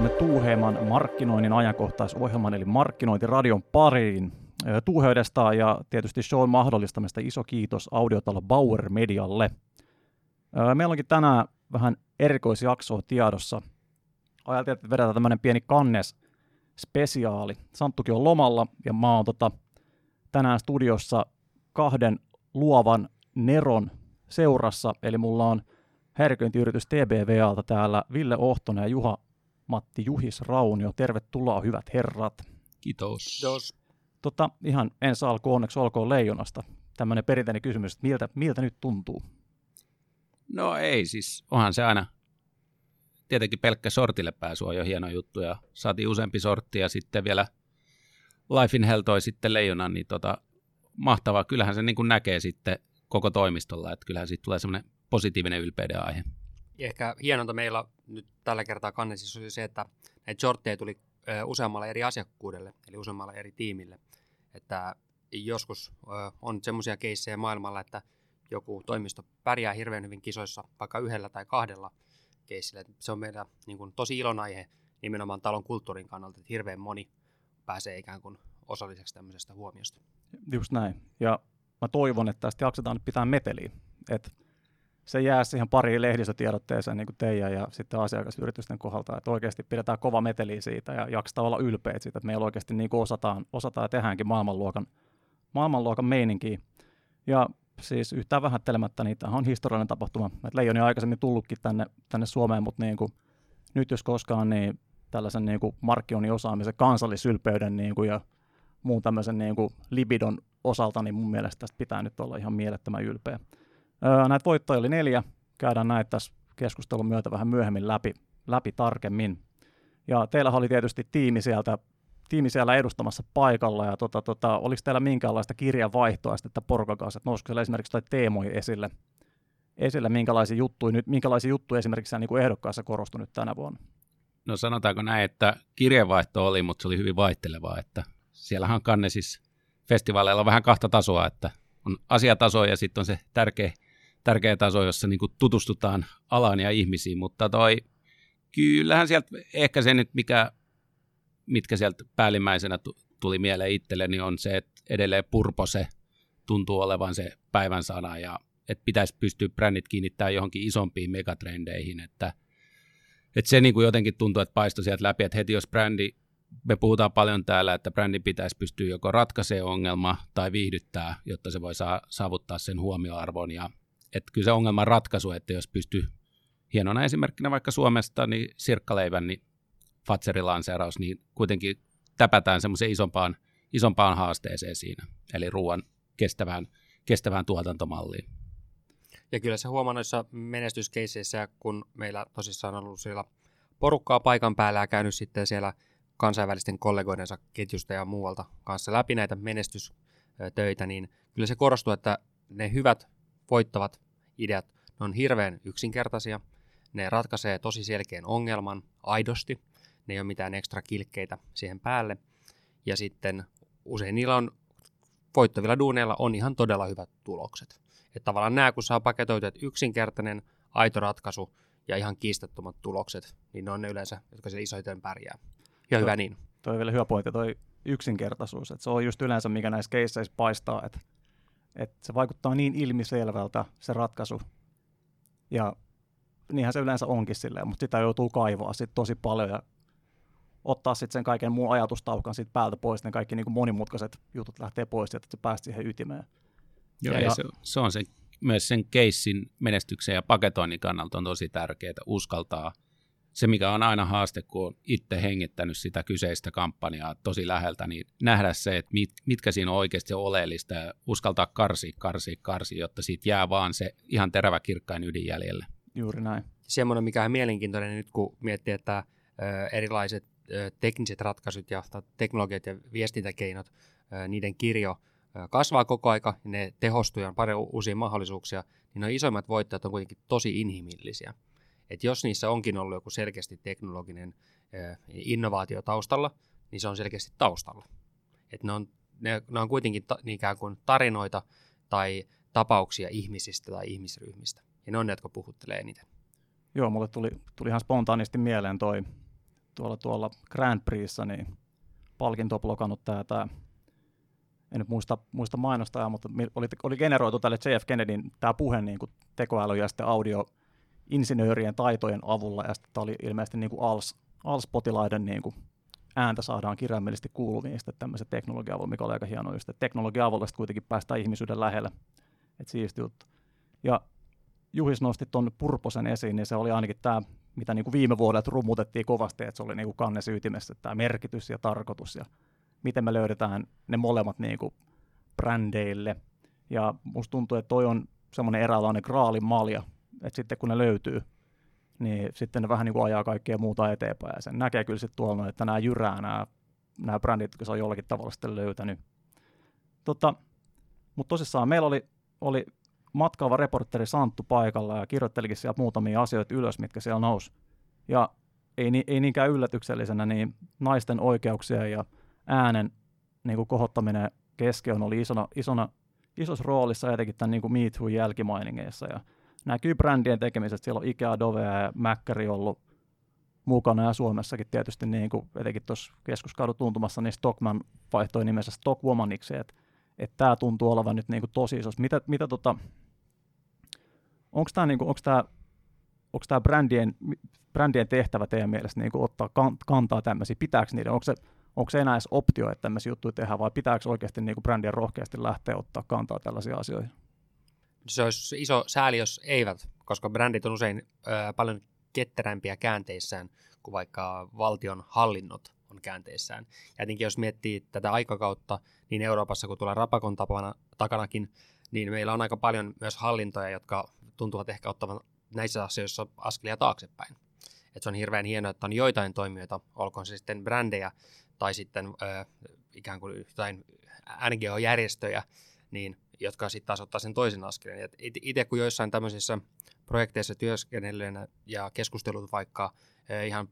Tervetuloa me Tuuheeman markkinoinnin ajankohtaisohjelman eli markkinointiradion pariin. Tuuheudesta ja tietysti shown mahdollistamista iso kiitos audiotalo Bauer Medialle. Meillä onkin tänään vähän erikoisjaksoa tiedossa. Ajateltiin, että vedetään tämmöinen pieni kannes spesiaali. Santtukin on lomalla ja mä oon tota, tänään studiossa kahden luovan Neron seurassa, eli mulla on häiriköintiyritys TBVAlta täällä Ville Ohtonen ja Juha Matti Juhis Raunio. Tervetuloa hyvät herrat. Kiitos. Kiitos. Tota, ihan ensi alkuun onneksi olkoon Leijonasta. Tämmöinen perinteinen kysymys, että miltä, miltä nyt tuntuu? No ei siis, onhan se aina tietenkin pelkkä sortille pääsy on jo hieno juttu ja saatiin useampi sortti ja sitten vielä Life in Hell toi sitten Leijonan, niin tota, mahtavaa. Kyllähän se niin kuin näkee sitten koko toimistolla, että kyllähän siitä tulee semmoinen positiivinen ylpeyden aihe. Ehkä hienonta meillä nyt tällä kertaa kannessa oli se, että näitä shortteja tuli useammalle eri asiakkuudelle, eli useammalle eri tiimille. Että joskus on semmoisia keissejä maailmalla, että joku toimisto pärjää hirveän hyvin kisoissa vaikka yhdellä tai kahdella keissillä. Se on meillä niin kuin, tosi ilon aihe nimenomaan talon kulttuurin kannalta, että hirveän moni pääsee ikään kuin osalliseksi tämmöisestä huomiosta. Just näin. Ja mä toivon, että tästä jaksetaan nyt pitää meteliä. Että se jää siihen pariin lehdistötiedotteeseen niin kuin teidän ja sitten asiakasyritysten kohdalta, että oikeasti pidetään kova meteli siitä ja jaksetaan olla ylpeitä siitä, että meillä oikeasti niin kuin osataan, osataan ja tehdäänkin maailmanluokan, maailmanluokan meininkiä. Ja siis yhtään vähättelemättä, niin tämä on historiallinen tapahtuma. Et Leijoni on aikaisemmin tullutkin tänne, tänne Suomeen, mutta niin kuin, nyt jos koskaan, niin tällaisen niin kuin markkinoinnin osaamisen, kansallisylpeyden niin kuin, ja muun tämmöisen niin kuin libidon osalta, niin mun mielestä tästä pitää nyt olla ihan mielettömän ylpeä. Näitä voittoja oli neljä. Käydään näitä tässä keskustelun myötä vähän myöhemmin läpi, läpi tarkemmin. Ja teillä oli tietysti tiimi sieltä, tiimi siellä edustamassa paikalla, ja tota, tota, oliko teillä minkäänlaista kirjavaihtoa sitten porukan kanssa, että nousiko siellä esimerkiksi tai teemoja esille, esille minkälaisia juttuja, nyt, minkälaisia juttuja esimerkiksi niin kuin ehdokkaassa korostui nyt tänä vuonna? No sanotaanko näin, että kirjavaihto oli, mutta se oli hyvin vaihtelevaa, että siellähän kanne siis festivaaleilla on vähän kahta tasoa, että on asiataso ja sitten on se tärkeä tärkeä taso, jossa niin kuin tutustutaan alaan ja ihmisiin, mutta toi, kyllähän sieltä ehkä se nyt, mikä, mitkä sieltä päällimmäisenä tuli mieleen itselleni, on se, että edelleen purpose tuntuu olevan se päivän sana ja että pitäisi pystyä brändit kiinnittämään johonkin isompiin megatrendeihin, että, että se niin kuin jotenkin tuntuu, että paistoi sieltä läpi, että heti jos brändi, me puhutaan paljon täällä, että brändi pitäisi pystyä joko ratkaisemaan ongelma tai viihdyttää, jotta se voi saavuttaa sen huomioarvon ja että kyllä se ongelman ratkaisu, että jos pystyy hienona esimerkkinä vaikka Suomesta, niin sirkkaleivän, niin Fatserin lanseeraus, niin kuitenkin täpätään semmoiseen isompaan, isompaan haasteeseen siinä, eli ruoan kestävään, kestävään tuotantomalliin. Ja kyllä se huomaa noissa menestyskeisseissä, kun meillä tosissaan on ollut siellä porukkaa paikan päällä ja käynyt sitten siellä kansainvälisten kollegoidensa ketjusta ja muualta kanssa läpi näitä menestystöitä, niin kyllä se korostuu, että ne hyvät voittavat ideat, ne on hirveän yksinkertaisia, ne ratkaisee tosi selkeän ongelman aidosti, ne ei ole mitään ekstra kilkkeitä siihen päälle, ja sitten usein niillä on voittavilla duuneilla on ihan todella hyvät tulokset. Että tavallaan nämä, kun saa paketoitua, että yksinkertainen, aito ratkaisu ja ihan kiistattomat tulokset, niin ne on ne yleensä, jotka se isoiten pärjää. Ja hyvä niin. Toi on vielä hyvä pointti, toi yksinkertaisuus. Että se on just yleensä, mikä näissä keisseissä paistaa, että että se vaikuttaa niin ilmiselvältä se ratkaisu. Ja niinhän se yleensä onkin silleen, mutta sitä joutuu kaivaa sit tosi paljon ja ottaa sitten sen kaiken muun ajatustaukan siitä päältä pois, ne kaikki niin monimutkaiset jutut lähtee pois, että se pääsee siihen ytimeen. Joo, ja, ja se, se on se, myös sen keissin menestyksen ja paketoinnin kannalta on tosi tärkeää uskaltaa – se, mikä on aina haaste, kun on itse hengittänyt sitä kyseistä kampanjaa tosi läheltä, niin nähdä se, että mit, mitkä siinä on oikeasti oleellista ja uskaltaa karsi, karsi, karsi, jotta siitä jää vaan se ihan terävä kirkkain ydin jäljelle. Juuri näin. Semmoinen, mikä on mielenkiintoinen nyt, kun miettii, että ö, erilaiset ö, tekniset ratkaisut ja teknologiat ja viestintäkeinot, ö, niiden kirjo ö, kasvaa koko aika, ne tehostuu ja on paljon uusia mahdollisuuksia, niin nuo isoimmat voittajat on kuitenkin tosi inhimillisiä että jos niissä onkin ollut joku selkeästi teknologinen innovaatio taustalla, niin se on selkeästi taustalla. Että ne on, ne, ne on kuitenkin ta, ikään kuin tarinoita tai tapauksia ihmisistä tai ihmisryhmistä. Ja ne on ne, jotka puhuttelee eniten. Joo, mulle tuli, tuli ihan spontaanisti mieleen toi, tuolla, tuolla Grand Prixissa, niin palkinto blokannut tämä, tämä en nyt muista, muista mainostaa, mutta oli, oli generoitu tälle JF Kennedyn tämä puhe niin kuin tekoäly ja sitten audio insinöörien taitojen avulla, ja sitten tämä oli ilmeisesti niin kuin ALS, ALS-potilaiden niin kuin ääntä saadaan kirjaimellisesti kuuluviin sitten tämmöisen teknologia avulla, mikä oli aika hienoa just, että teknologia avulla sitten kuitenkin päästään ihmisyyden lähelle, että siisti juttu. Ja Juhis nosti tuon Purposen esiin, niin se oli ainakin tämä, mitä niin kuin viime vuodet rummutettiin kovasti, että se oli niin kuin kannesi ytimessä, tämä merkitys ja tarkoitus ja miten me löydetään ne molemmat niin kuin brändeille. Ja musta tuntuu, että toi on semmoinen eräänlainen graalin malja, että sitten kun ne löytyy, niin sitten ne vähän niin kuin ajaa kaikkea muuta eteenpäin. Ja sen näkee kyllä sitten tuolla, että nämä jyrää nämä, nämä brändit, kun se on jollakin tavalla sitten löytänyt. Tota, mutta tosissaan meillä oli, oli matkaava reporteri Santtu paikalla ja kirjoittelikin sieltä muutamia asioita ylös, mitkä siellä nousi. Ja ei, ei niinkään yllätyksellisenä, niin naisten oikeuksia ja äänen niin kuin kohottaminen keskiön oli isona, isona, isossa roolissa etenkin tämän niin kuin Me Too jälkimainingeissa. Ja näkyy brändien tekemisestä, siellä on Ikea, Dove ja Mäkkäri ollut mukana ja Suomessakin tietysti niin kuin etenkin tuossa keskuskadun tuntumassa, niin Stockman vaihtoi nimensä Stockwomaniksi, että että tämä tuntuu olevan nyt niin kuin tosi isossa. Mitä, mitä tota, onko tämä niinku, brändien, brändien tehtävä teidän mielestä niin kuin ottaa kantaa tämmöisiä, pitääkö niiden, onko se, onko se enää edes optio, että tämmöisiä juttuja tehdään, vai pitääkö oikeasti niin kuin brändien rohkeasti lähteä ottaa kantaa tällaisiin asioihin? Se olisi iso sääli, jos eivät, koska brändit on usein ö, paljon ketterämpiä käänteissään kuin vaikka valtion hallinnot on käänteissään. Ja jotenkin jos miettii tätä aikakautta niin Euroopassa kuin tuolla Rapakon tapana, takanakin, niin meillä on aika paljon myös hallintoja, jotka tuntuvat ehkä ottavan näissä asioissa askelia taaksepäin. Et se on hirveän hienoa, että on joitain toimijoita, olkoon se sitten brändejä tai sitten ö, ikään kuin jotain NGO-järjestöjä, niin, jotka sitten taas ottaa sen toisen askeleen. Itse kun joissain tämmöisissä projekteissa työskennelleenä ja keskustelut vaikka ihan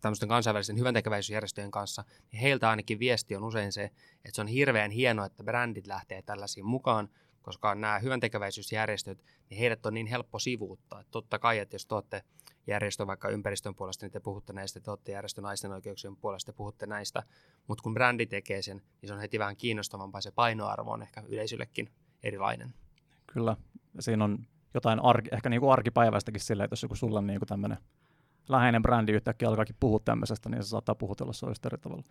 tämmöisten kansainvälisten hyväntekeväisyysjärjestöjen kanssa, niin heiltä ainakin viesti on usein se, että se on hirveän hienoa, että brändit lähtee tällaisiin mukaan, koska nämä hyväntekeväisyysjärjestöt, niin heidät on niin helppo sivuuttaa. Totta kai, että jos tuotte järjestön vaikka ympäristön puolesta, niin te puhutte näistä, te olette järjestön naisten oikeuksien puolesta, te puhutte näistä, mutta kun brändi tekee sen, niin se on heti vähän kiinnostavampaa, se painoarvo on ehkä yleisöllekin erilainen. Kyllä, siinä on jotain arki, ehkä niin kuin arkipäiväistäkin sillä, että jos joku sulla on niin tämmöinen läheinen brändi yhtäkkiä alkaakin puhua tämmöisestä, niin se saattaa puhutella se eri tavalla.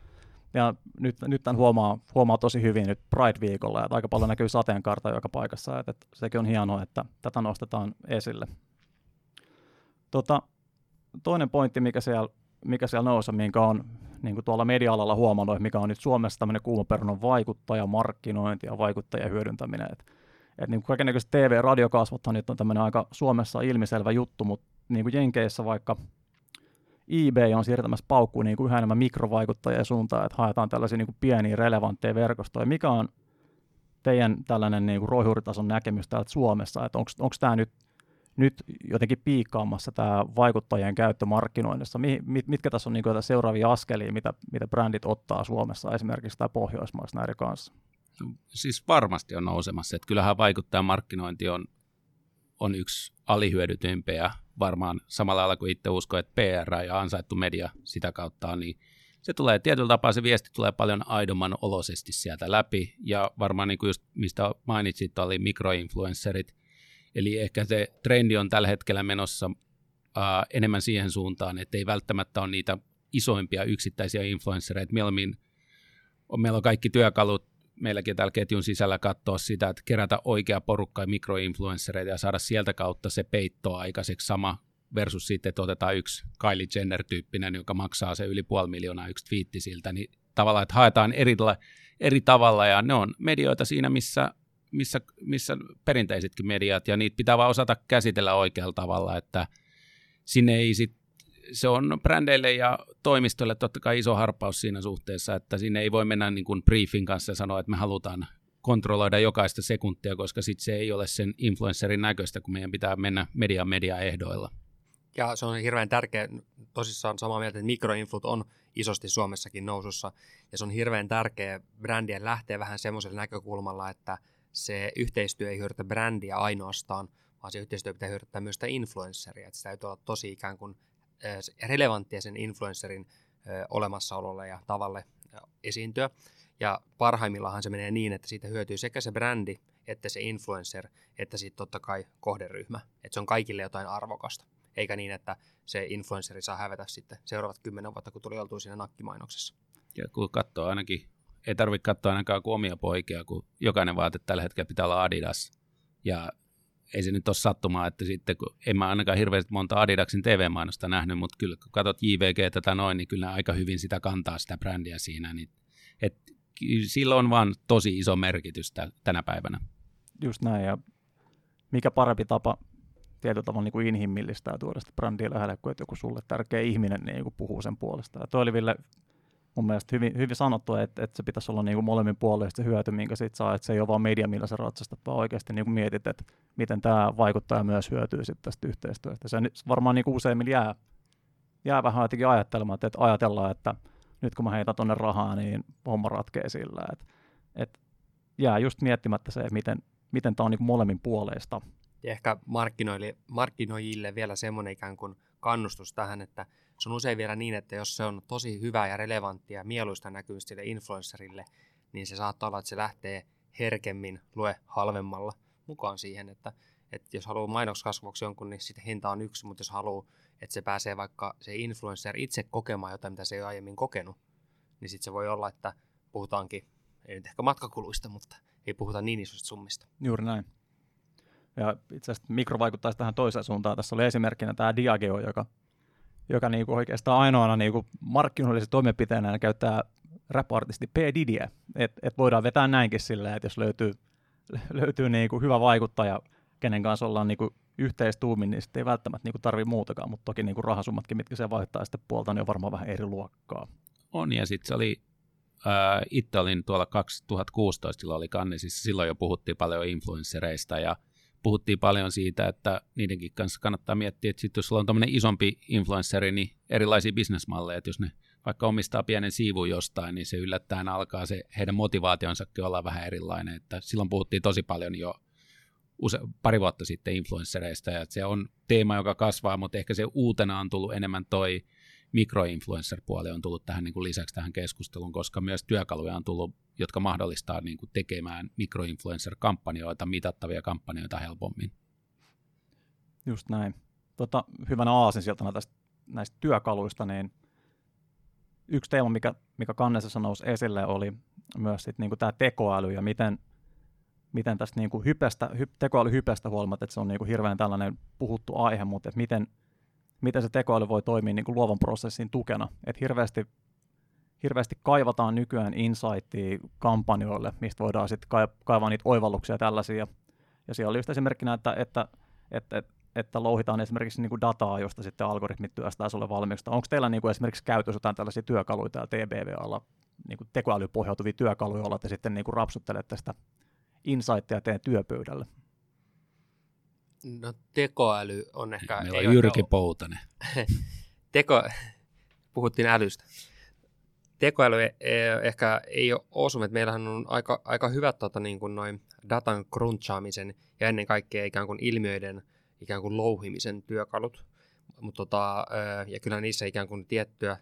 Ja nyt, nyt tämän huomaa, huomaa tosi hyvin nyt Pride-viikolla, että aika paljon näkyy sateenkaarta joka paikassa, että, että sekin on hienoa, että tätä nostetaan esille. Tota, toinen pointti, mikä siellä, mikä siellä nousi, minkä on niin kuin tuolla media-alalla huomannut, mikä on nyt Suomessa tämmöinen kuumaperunan vaikuttaja, markkinointi ja vaikuttaja hyödyntäminen. Et, et niin kaikenlaiset TV- ja radiokasvothan nyt on tämmöinen aika Suomessa ilmiselvä juttu, mutta niin kuin Jenkeissä vaikka – eBay on siirtämässä paukkuun niin kuin yhä enemmän mikrovaikuttajia suuntaan, että haetaan tällaisia niin kuin pieniä relevantteja verkostoja. Mikä on teidän tällainen niin kuin roihuritason näkemys täältä Suomessa, että onko tämä nyt, nyt jotenkin piikkaamassa tämä vaikuttajien käyttö markkinoinnissa? Mi, mit, mitkä tässä on niin seuraavia askelia, mitä, mitä brändit ottaa Suomessa esimerkiksi tai Pohjoismaissa näiden kanssa? No, siis varmasti on nousemassa, että kyllähän vaikuttajan markkinointi on, on yksi alihyödytympiä varmaan samalla lailla kuin itse usko, että PR ja ansaittu media sitä kautta on, niin se tulee tietyllä tapaa, se viesti tulee paljon aidomman olosesti sieltä läpi, ja varmaan niin kuin just mistä mainitsit, oli mikroinfluencerit, eli ehkä se trendi on tällä hetkellä menossa uh, enemmän siihen suuntaan, että ei välttämättä ole niitä isoimpia yksittäisiä influenssereita, mieluummin on, meillä on kaikki työkalut meilläkin täällä ketjun sisällä katsoa sitä, että kerätä oikea porukka mikroinfluenssereita ja saada sieltä kautta se peitto aikaiseksi. Sama versus sitten, että otetaan yksi Kylie Jenner-tyyppinen, joka maksaa se yli puoli miljoonaa yksi twiitti siltä, niin tavallaan, että haetaan eri, eri tavalla ja ne on medioita siinä, missä, missä, missä perinteisetkin mediat ja niitä pitää vaan osata käsitellä oikealla tavalla, että sinne ei sit se on brändeille ja toimistolle totta kai iso harppaus siinä suhteessa, että sinne ei voi mennä niin kuin briefin kanssa ja sanoa, että me halutaan kontrolloida jokaista sekuntia, koska sitten se ei ole sen influencerin näköistä, kun meidän pitää mennä media media ehdoilla. Ja se on hirveän tärkeä, tosissaan samaa mieltä, että mikroinflut on isosti Suomessakin nousussa, ja se on hirveän tärkeä brändien lähteä vähän semmoisella näkökulmalla, että se yhteistyö ei hyödytä brändiä ainoastaan, vaan se yhteistyö pitää hyödyttää myös sitä influenceria, että sitä täytyy olla tosi ikään kuin relevanttia sen influencerin olemassaololle ja tavalle esiintyä. Ja parhaimmillaan se menee niin, että siitä hyötyy sekä se brändi, että se influencer, että sitten totta kai kohderyhmä. Että se on kaikille jotain arvokasta. Eikä niin, että se influenceri saa hävetä sitten seuraavat kymmenen vuotta, kun tuli oltua siinä nakkimainoksessa. Ja kun katsoo ainakin, ei tarvitse katsoa ainakaan kuin omia poikia, kun jokainen vaate tällä hetkellä pitää olla Adidas. Ja ei se nyt ole sattumaa, että sitten kun en mä ainakaan hirveästi monta Adidaksin TV-mainosta nähnyt, mutta kyllä kun katsot JVG tätä noin, niin kyllä aika hyvin sitä kantaa sitä brändiä siinä. Niin, et, sillä on vaan tosi iso merkitys tänä päivänä. Just näin, ja mikä parempi tapa tietyllä tavalla niin kuin inhimillistää tuoda sitä brändiä lähelle, kuin että joku sulle tärkeä ihminen niin puhuu sen puolesta. Ja toi oli Ville mun mielestä hyvin, hyvin sanottu, että, että se pitäisi olla niin kuin molemmin puolesta se hyöty, minkä siitä saa, että se ei ole vaan media, millä sä ratsastat, vaan oikeasti niin kuin mietit, että miten tämä vaikuttaja myös hyötyy sitten tästä yhteistyöstä. Se varmaan niin kuin useimmilla jää, jää vähän jotenkin ajattelemaan, että, ajatellaan, että nyt kun mä heitän tuonne rahaa, niin homma ratkee sillä. Että, että jää just miettimättä se, että miten, miten tämä on niin molemmin puoleista. Ja ehkä markkinoille, markkinoijille vielä semmoinen ikään kuin kannustus tähän, että se on usein vielä niin, että jos se on tosi hyvää ja relevanttia ja mieluista näkyy sille influencerille, niin se saattaa olla, että se lähtee herkemmin, lue halvemmalla mukaan siihen, että, että jos haluaa mainoskasvuksi jonkun, niin sitten hinta on yksi, mutta jos haluaa, että se pääsee vaikka se influencer itse kokemaan jotain, mitä se ei ole aiemmin kokenut, niin sitten se voi olla, että puhutaankin, ei nyt ehkä matkakuluista, mutta ei puhuta niin isosta summista. Juuri näin. Ja itse asiassa mikro vaikuttaisi tähän toiseen suuntaan. Tässä oli esimerkkinä tämä Diageo, joka, joka niinku oikeastaan ainoana niinku markkinoillisen toimenpiteenä käyttää rap-artisti P. Didiä. Et, et voidaan vetää näinkin silleen, että jos löytyy, löytyy niinku hyvä vaikuttaja, kenen kanssa ollaan niinku yhteistuumin, niin sitten ei välttämättä niinku tarvitse muutakaan, mutta toki niinku rahasummatkin, mitkä se vaihtaa sitten puolta, niin on varmaan vähän eri luokkaa. On, ja sitten se oli itse olin tuolla 2016, silloin oli Kannesissa, silloin jo puhuttiin paljon influenssereista ja puhuttiin paljon siitä, että niidenkin kanssa kannattaa miettiä, että sit jos sulla on tämmöinen isompi influensseri, niin erilaisia bisnesmalleja, että jos ne vaikka omistaa pienen siivun jostain, niin se yllättäen alkaa se heidän motivaationsakin olla vähän erilainen, että silloin puhuttiin tosi paljon jo use, pari vuotta sitten influenssereista, ja se on teema, joka kasvaa, mutta ehkä se uutena on tullut enemmän toi mikroinfluencer-puoli on tullut tähän niin kuin lisäksi tähän keskusteluun, koska myös työkaluja on tullut, jotka mahdollistaa niin kuin tekemään mikroinfluencer-kampanjoita, mitattavia kampanjoita helpommin. Just näin. Tota, hyvänä aasinsiltana tästä näistä työkaluista, niin yksi teema, mikä, mikä kannessa nousi esille, oli myös sit niinku tämä tekoäly ja miten, miten tästä niinku hypestä, hy, tekoälyhypestä huolimatta, että se on niinku hirveän tällainen puhuttu aihe, mutta että miten – miten se tekoäly voi toimia niin kuin luovan prosessin tukena. Et hirveästi, hirveästi kaivataan nykyään insightia kampanjoille, mistä voidaan sitten kaivaa niitä oivalluksia tällaisia. Ja siellä oli just esimerkkinä, että, että, että, että, että louhitaan esimerkiksi niin kuin dataa, josta sitten algoritmit työstää sulle valmiiksi. Onko teillä niin kuin esimerkiksi käytössä jotain tällaisia työkaluja täällä TBV-alla, niin kuin tekoälypohjautuvia työkaluja, joilla te sitten niin kuin rapsuttelette sitä insightia teidän työpöydälle? No tekoäly on ehkä... Meillä on Jyrki Poutanen. Teko, puhuttiin älystä. Tekoäly ei, ehkä ei ole että meillähän on aika, aika hyvät tota, niin kuin noin datan crunchaamisen ja ennen kaikkea ikään kuin ilmiöiden ikään kuin louhimisen työkalut. Mut, tota, ja kyllä niissä ikään kuin tiettyä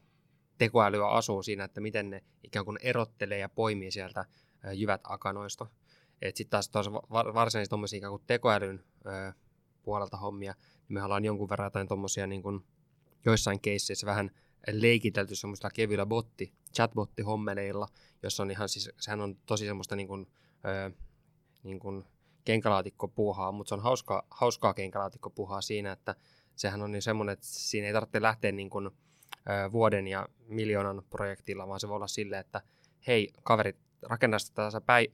tekoälyä asuu siinä, että miten ne ikään kuin erottelee ja poimii sieltä jyvät akanoista. Sitten taas varsinaisesti ikään kuin tekoälyn puolelta hommia, niin me ollaan jonkun verran jotain tuommoisia niin kuin joissain keisseissä vähän leikitelty semmoista kevyillä botti, chatbotti-hommeleilla, jossa on ihan siis, sehän on tosi semmoista niin kuin, ö, niin kuin kenkälaatikkopuuhaa, mutta se on hauska, hauskaa kenkälaatikkopuuhaa siinä, että sehän on niin semmoinen, että siinä ei tarvitse lähteä niin kuin, ö, vuoden ja miljoonan projektilla, vaan se voi olla silleen, että hei kaverit, rakennetaan, päivä,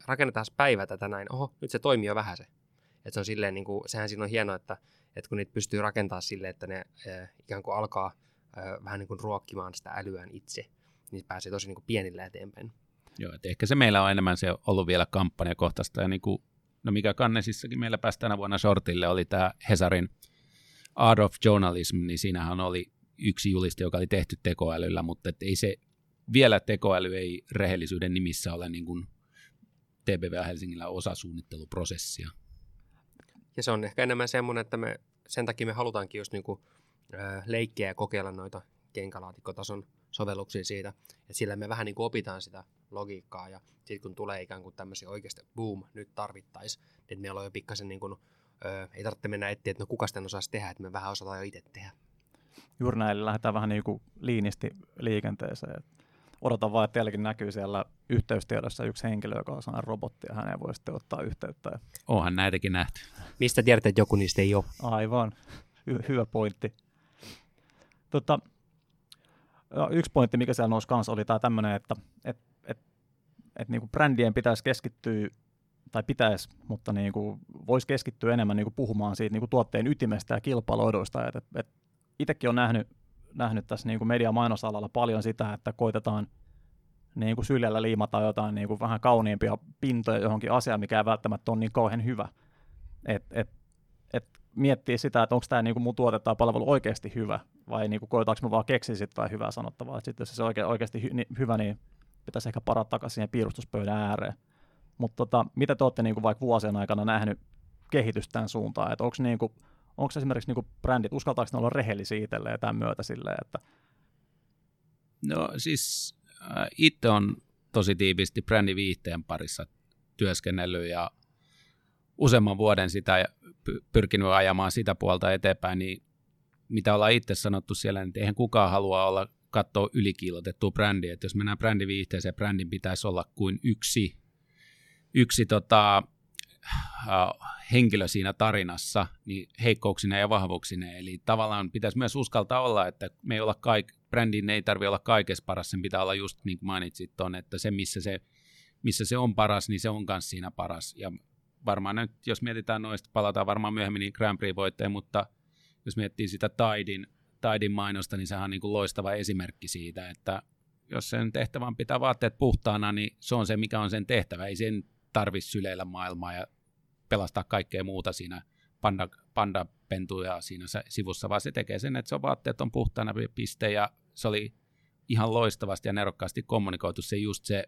päivä tätä näin, oho, nyt se toimii jo vähän se. Että se on silleen, niin kuin, sehän siinä on hienoa, että, että kun niitä pystyy rakentamaan silleen, että ne äh, ikään kuin alkaa äh, vähän niin kuin ruokkimaan sitä älyään itse, niin pääsee tosi niin kuin pienillä eteenpäin. Joo, että ehkä se meillä on enemmän se ollut vielä kampanjakohtaista, ja niin kuin, no mikä Kannesissakin meillä pääsi tänä vuonna shortille, oli tämä Hesarin Art of Journalism, niin siinähän oli yksi juliste, joka oli tehty tekoälyllä, mutta et ei se, vielä tekoäly ei rehellisyyden nimissä ole niin kuin TBV Helsingillä osasuunnitteluprosessia. Ja se on ehkä enemmän semmoinen, että me, sen takia me halutaankin just niinku, äh, leikkiä ja kokeilla noita kenkälaatikkotason sovelluksia siitä. että sillä me vähän niin kuin opitaan sitä logiikkaa ja sitten kun tulee ikään kuin tämmöisiä oikeasti, boom, nyt tarvittaisiin, että meillä on jo pikkasen niin ö, ei tarvitse mennä etsiä, että no kuka sitä osaisi tehdä, että me vähän osataan jo itse tehdä. Juuri näin, lähdetään vähän niin kuin liinisti liikenteeseen. Odotan vaan, että teilläkin näkyy siellä yhteystiedossa yksi henkilö, joka osaa robotti, ja häneen voi sitten ottaa yhteyttä. Onhan näitäkin nähty. Mistä tiedät, että joku niistä ei ole? Aivan, Hy- hyvä pointti. Tota, yksi pointti, mikä siellä nousi kanssa, oli tämä tämmöinen, että et, et, et niinku brändien pitäisi keskittyä, tai pitäisi, mutta niinku voisi keskittyä enemmän niinku puhumaan siitä niinku tuotteen ytimestä ja kilpailuodoista. Et, et, et itsekin olen nähnyt, nähnyt tässä niinku media- mainosalalla paljon sitä, että koitetaan niin kuin syljellä liimata jotain niin kuin vähän kauniimpia pintoja johonkin asiaan, mikä ei välttämättä ole niin kauhean hyvä. Et, et, et miettiä sitä, että onko tämä niin kuin mun tuote tai palvelu oikeasti hyvä, vai niin kuin koetaanko me vaan keksiä sitten vai hyvää sanottavaa. Sitten jos se on oike, oikeasti hy, niin, hyvä, niin pitäisi ehkä paraa takaisin siihen piirustuspöydän ääreen. Mutta tota, mitä te olette niin kuin vaikka vuosien aikana nähnyt kehitystä tämän suuntaan, että onko niin kuin, onko esimerkiksi niin brändit, uskaltaako ne olla rehellisiä itselleen tämän myötä silleen, että No siis äh, itse on tosi tiiviisti brändiviihteen parissa työskennellyt ja useamman vuoden sitä pyrkinyt ajamaan sitä puolta eteenpäin, niin mitä ollaan itse sanottu siellä, niin eihän kukaan halua olla katsoa ylikiilotettua brändiä. Että jos mennään brändiviihteeseen, brändin pitäisi olla kuin yksi, yksi tota, henkilö siinä tarinassa, niin heikkouksina ja vahvuuksina. Eli tavallaan pitäisi myös uskaltaa olla, että me ei olla kaik, brändin ei tarvitse olla kaikessa paras, sen pitää olla just niin kuin mainitsit on, että se missä se, missä se on paras, niin se on myös siinä paras. Ja varmaan nyt, jos mietitään noista, palataan varmaan myöhemmin niin Grand Prix-voitteen, mutta jos miettii sitä Taidin, Taidin mainosta, niin sehän on niin kuin loistava esimerkki siitä, että jos sen tehtävän pitää vaatteet puhtaana, niin se on se, mikä on sen tehtävä. Ei sen tarvitse syleillä maailmaa ja pelastaa kaikkea muuta siinä panda, pandapentuja siinä sivussa, vaan se tekee sen, että se on vaatteet on puhtaana piste ja se oli ihan loistavasti ja nerokkaasti kommunikoitu se just se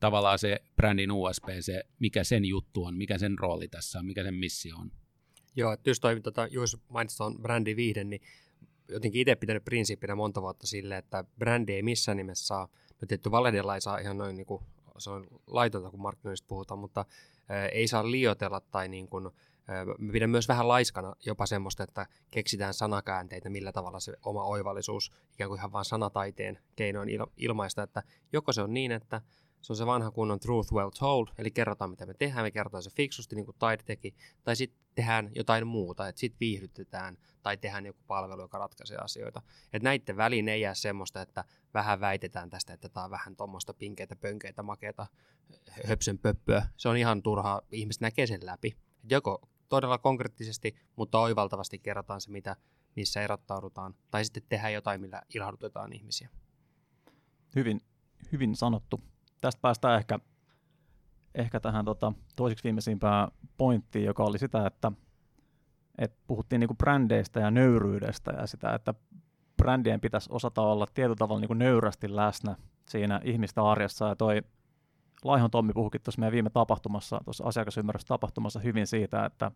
tavallaan se brändin USP, se mikä sen juttu on, mikä sen rooli tässä on, mikä sen missio on. Joo, että just toi, tota, jos mainitsit on brändi viihde, niin jotenkin itse pitänyt prinsiippinä monta vuotta sille, että brändi ei missään nimessä saa, no tietty Valedella ei saa ihan noin niin kuin, se on laitonta, kun markkinoista puhutaan, mutta ei saa liotella tai niin kuin, mä pidän myös vähän laiskana jopa semmoista, että keksitään sanakäänteitä, millä tavalla se oma oivallisuus ikään kuin ihan vain sanataiteen keinoin il- ilmaista, että joko se on niin, että se on se vanha kunnon truth well told, eli kerrotaan mitä me tehdään, me kerrotaan se fiksusti niin kuin taide teki, tai sitten tehdään jotain muuta, että sitten viihdytetään tai tehdään joku palvelu, joka ratkaisee asioita. Että näiden väliin ei jää semmoista, että vähän väitetään tästä, että tämä on vähän tuommoista pinkeitä, pönkeitä, makeita, höpsön pöppöä. Se on ihan turhaa, ihmiset näkee sen läpi. Et joko todella konkreettisesti, mutta oivaltavasti kerrotaan se, mitä, missä erottaudutaan, tai sitten tehdään jotain, millä ilahdutetaan ihmisiä. Hyvin, hyvin sanottu tästä päästään ehkä, ehkä tähän tota, toiseksi viimeisimpään pointtiin, joka oli sitä, että et puhuttiin niinku brändeistä ja nöyryydestä ja sitä, että brändien pitäisi osata olla tietyllä tavalla niinku nöyrästi läsnä siinä ihmistä arjessa. Ja toi Laihon Tommi puhukin tuossa meidän viime tapahtumassa, tuossa tapahtumassa hyvin siitä, että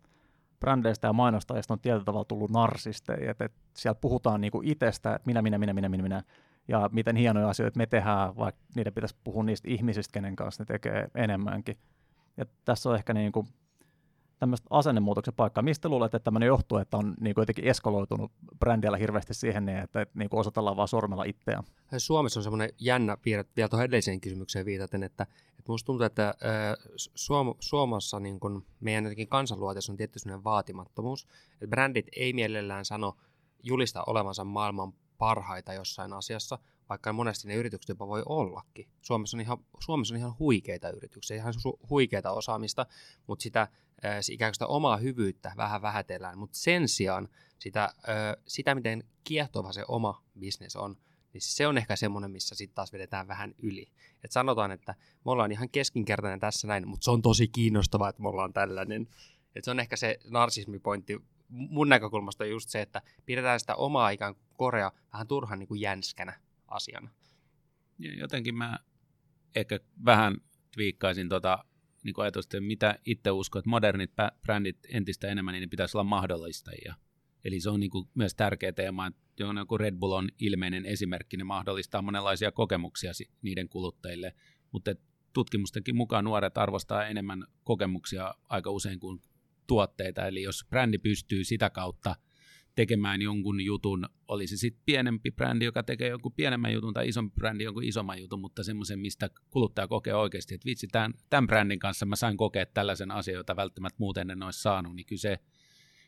brändeistä ja mainostajista on tietyllä tavalla tullut narsisteja, että, että siellä puhutaan niinku itsestä, että minä, minä, minä, minä, minä, minä, ja miten hienoja asioita me tehdään, vaikka niiden pitäisi puhua niistä ihmisistä, kenen kanssa ne tekee enemmänkin. Ja tässä on ehkä niin kuin tämmöistä asennemuutoksen paikkaa. Mistä luulet, että tämmöinen johtuu, että on niin kuin jotenkin eskaloitunut brändillä hirveästi siihen, niin että niin kuin osoitellaan vaan sormella itseään? Suomessa on semmoinen jännä piirre, vielä tuohon edelliseen kysymykseen viitaten, että, että minusta tuntuu, että Suom- Suomessa niin kun meidän jotenkin kansanluoteessa on tietty semmoinen vaatimattomuus, että brändit ei mielellään sano julista olevansa maailman parhaita jossain asiassa, vaikka monesti ne yritykset jopa voi ollakin. Suomessa on ihan, Suomessa on ihan huikeita yrityksiä, ihan su- huikeita osaamista, mutta sitä ikään kuin sitä omaa hyvyyttä vähän vähätellään, mutta sen sijaan sitä, sitä, miten kiehtova se oma bisnes on, niin se on ehkä semmoinen, missä sitten taas vedetään vähän yli. Et sanotaan, että me ollaan ihan keskinkertainen tässä näin, mutta se on tosi kiinnostavaa, että me ollaan tällainen. Et se on ehkä se narsismipointti mun näkökulmasta just se, että pidetään sitä omaa ikään kuin korea vähän turhan niin kuin jänskänä asiana. Jotenkin mä ehkä vähän twiikkaisin tota, niin ajatusta, mitä itse uskon, että modernit brändit entistä enemmän, niin ne pitäisi olla mahdollistajia. Eli se on niin kuin myös tärkeä teema, että johon joku Red Bull on ilmeinen esimerkki, ne mahdollistaa monenlaisia kokemuksia niiden kuluttajille, mutta tutkimustenkin mukaan nuoret arvostaa enemmän kokemuksia aika usein kuin tuotteita, eli jos brändi pystyy sitä kautta tekemään jonkun jutun, oli se sitten pienempi brändi, joka tekee jonkun pienemmän jutun, tai isompi brändi, jonkun isomman jutun, mutta semmoisen, mistä kuluttaja kokee oikeasti, että vitsi, tämän, tämän brändin kanssa mä sain kokea tällaisen asian, jota välttämättä muuten en olisi saanut, niin kyllä se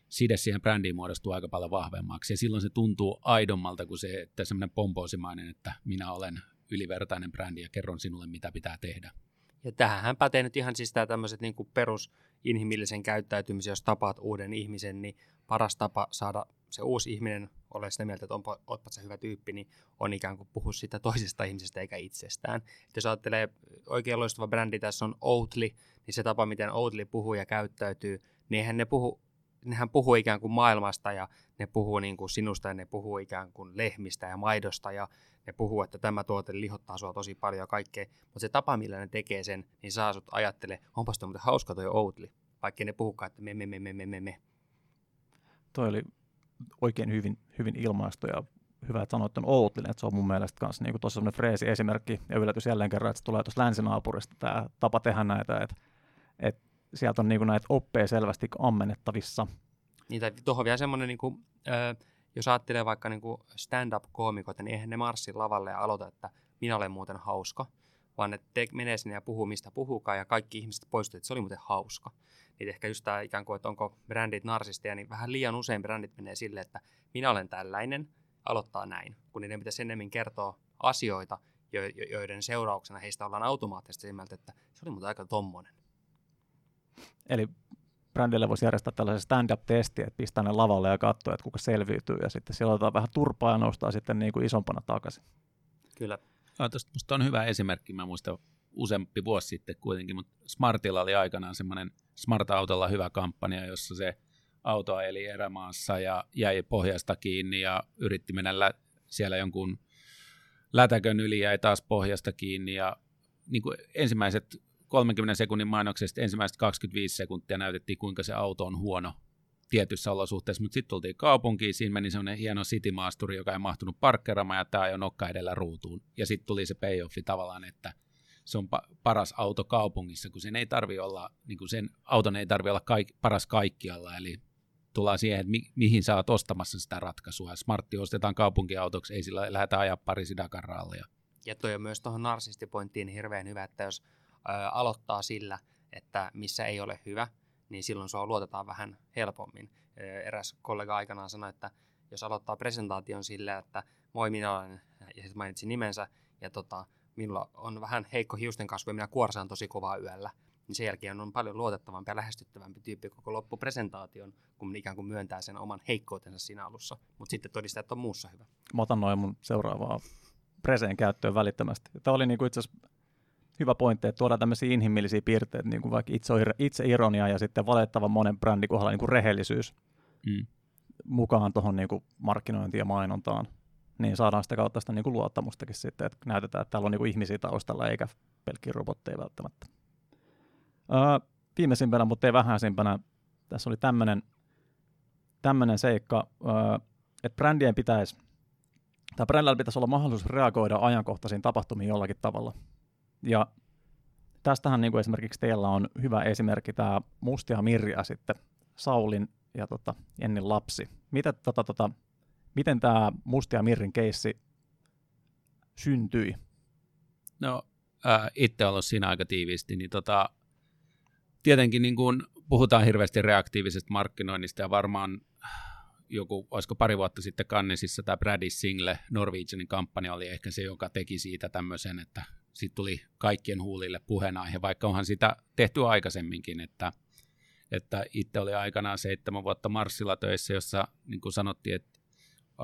side siihen brändiin muodostuu aika paljon vahvemmaksi, ja silloin se tuntuu aidommalta kuin se, että semmoinen pompoosimainen, että minä olen ylivertainen brändi ja kerron sinulle, mitä pitää tehdä. Ja tähän pätee nyt ihan siis tämä tämmöiset niin perus inhimillisen käyttäytymisen, jos tapaat uuden ihmisen, niin paras tapa saada se uusi ihminen ole sitä mieltä, että onpa, se hyvä tyyppi, niin on ikään kuin puhua sitä toisesta ihmisestä eikä itsestään. Et jos ajattelee, oikein loistava brändi tässä on Oatly, niin se tapa, miten Oatly puhuu ja käyttäytyy, niin eihän ne puhu nehän puhuu ikään kuin maailmasta ja ne puhuu niin kuin sinusta ja ne puhuu ikään kuin lehmistä ja maidosta ja ne puhuu, että tämä tuote lihottaa sua tosi paljon ja kaikkea. Mutta se tapa, millä ne tekee sen, niin saa sut ajattele, onpas tuo muuten hauska toi Oatly, vaikka ne puhukaan, että me, me, me, me, me, me. Toi oli oikein hyvin, hyvin ilmaistu ja hyvä, että sanoit tuon Outlin, että se on mun mielestä myös niin tosi sellainen freesi esimerkki ja yllätys jälleen kerran, että se tulee tuossa länsinaapurista tämä tapa tehdä näitä, että, että sieltä on niin kuin näitä oppeja selvästi ammennettavissa. Niin, tai tuohon vielä semmoinen, niin kuin, jos ajattelee vaikka niin stand-up-koomikot, niin eihän ne marssi lavalle ja aloita, että minä olen muuten hauska, vaan ne te- menee sinne ja puhuu mistä puhukaan ja kaikki ihmiset poistuvat, että se oli muuten hauska. Niin ehkä just tämä ikään kuin, että onko brändit narsisteja, niin vähän liian usein brändit menee sille, että minä olen tällainen, aloittaa näin, kun niiden pitäisi enemmän kertoa asioita, joiden seurauksena heistä ollaan automaattisesti mieltä, että se oli muuten aika tommonen. Eli brändille voisi järjestää tällaisen stand-up-testi, että pistää ne lavalle ja katsoa, että kuka selviytyy, ja sitten siellä otetaan vähän turpaa ja nostaa sitten niin kuin isompana takaisin. Kyllä. Tuosta on hyvä esimerkki, mä muistan useampi vuosi sitten kuitenkin, mutta Smartilla oli aikanaan semmoinen Smart-autolla hyvä kampanja, jossa se auto eli erämaassa ja jäi pohjasta kiinni ja yritti mennä lä- siellä jonkun lätäkön yli, jäi taas pohjasta kiinni ja niin kuin ensimmäiset 30 sekunnin mainoksesta ensimmäiset 25 sekuntia näytettiin, kuinka se auto on huono tietyissä olosuhteissa, mutta sitten tultiin kaupunkiin, siinä meni semmoinen hieno citymaasturi, joka ei mahtunut parkkeeraamaan, ja tämä jo nokka edellä ruutuun. Ja sitten tuli se payoffi tavallaan, että se on pa- paras auto kaupungissa, kun sen ei tarvi olla, niin kuin sen auton ei tarvi olla kaik- paras kaikkialla, eli tullaan siihen, että mi- mihin sä oot ostamassa sitä ratkaisua. Smartti ostetaan kaupunkiautoksi, ei sillä lähdetä ajaa pari sidakarraalia. Ja toi on myös tuohon narsistipointtiin hirveän hyvä, että jos aloittaa sillä, että missä ei ole hyvä, niin silloin sua luotetaan vähän helpommin. Eräs kollega aikanaan sanoi, että jos aloittaa presentaation sillä, että moi minä olen, ja sitten mainitsin nimensä, ja tota, minulla on vähän heikko hiusten kasvu ja minä kuorsaan tosi kovaa yöllä, niin sen jälkeen on paljon luotettavampi ja lähestyttävämpi tyyppi koko loppupresentaation, kun ikään kuin myöntää sen oman heikkoutensa siinä alussa, mutta sitten todistaa, että on muussa hyvä. Mä otan noin mun seuraavaa preseen käyttöön välittömästi. Tämä oli niinku itse asiassa hyvä pointti, että tuodaan tämmöisiä inhimillisiä piirteitä, niin kuin vaikka itse, itse ironia ja sitten valitettavan monen brändin kohdalla niin kuin rehellisyys mm. mukaan tuohon niin markkinointiin ja mainontaan. Niin saadaan sitä kautta sitä niin luottamustakin sitten, että näytetään, että täällä on niin kuin ihmisiä taustalla eikä pelkkiä robotteja välttämättä. Öö, viimeisimpänä, mutta ei vähäisimpänä, tässä oli tämmöinen tämmöinen seikka, öö, että brändien pitäisi, tai brändillä pitäisi olla mahdollisuus reagoida ajankohtaisiin tapahtumiin jollakin tavalla – ja tästähän niin kuin esimerkiksi teillä on hyvä esimerkki tämä Mustia Mirja sitten, Saulin ja tota, Ennin lapsi. Mitä, tota, tota, miten tämä Mustia Mirrin keissi syntyi? No äh, itse ollut siinä aika tiiviisti, niin tota, tietenkin niin kun puhutaan hirveästi reaktiivisesta markkinoinnista ja varmaan joku, olisiko pari vuotta sitten Kannesissa tämä Brady Single Norwegianin kampanja oli ehkä se, joka teki siitä tämmöisen, että sitten tuli kaikkien huulille puheenaihe, vaikka onhan sitä tehty aikaisemminkin, että, että itse oli aikanaan seitsemän vuotta Marsilla töissä, jossa niin kuin sanottiin, että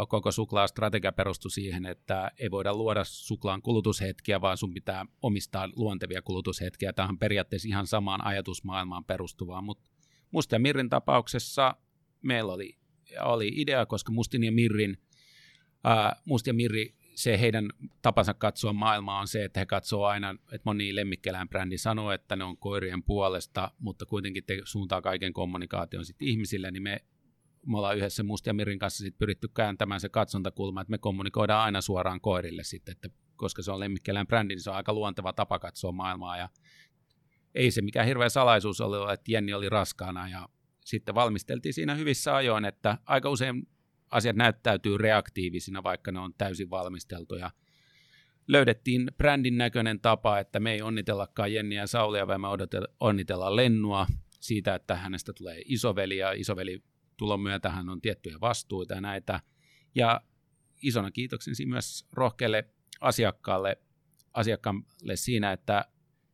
koko strategia perustui siihen, että ei voida luoda suklaan kulutushetkiä, vaan sun pitää omistaa luontevia kulutushetkiä. Tämä on periaatteessa ihan samaan ajatusmaailmaan perustuvaa, mutta Musta ja Mirrin tapauksessa meillä oli, oli idea, koska Mustin ja Mirrin, ää, Musti ja Mirri se heidän tapansa katsoa maailmaa on se, että he katsoo aina, että moni brändi sanoo, että ne on koirien puolesta, mutta kuitenkin te suuntaa kaiken kommunikaation sitten ihmisille, niin me me ollaan yhdessä Mustia Mirin kanssa sit pyritty kääntämään se katsontakulma, että me kommunikoidaan aina suoraan koirille sitten, että koska se on lemmikkieläin brändi, niin se on aika luonteva tapa katsoa maailmaa ja ei se mikään hirveä salaisuus ollut, että Jenni oli raskaana ja sitten valmisteltiin siinä hyvissä ajoin, että aika usein asiat näyttäytyy reaktiivisina, vaikka ne on täysin valmisteltuja. Löydettiin brändin näköinen tapa, että me ei onnitellakaan Jenniä ja Saulia, vaan me onnitellaan Lennua siitä, että hänestä tulee isoveli ja isoveli tulon myötä hän on tiettyjä vastuita ja näitä. Ja isona kiitoksen myös rohkealle asiakkaalle, asiakkaalle siinä, että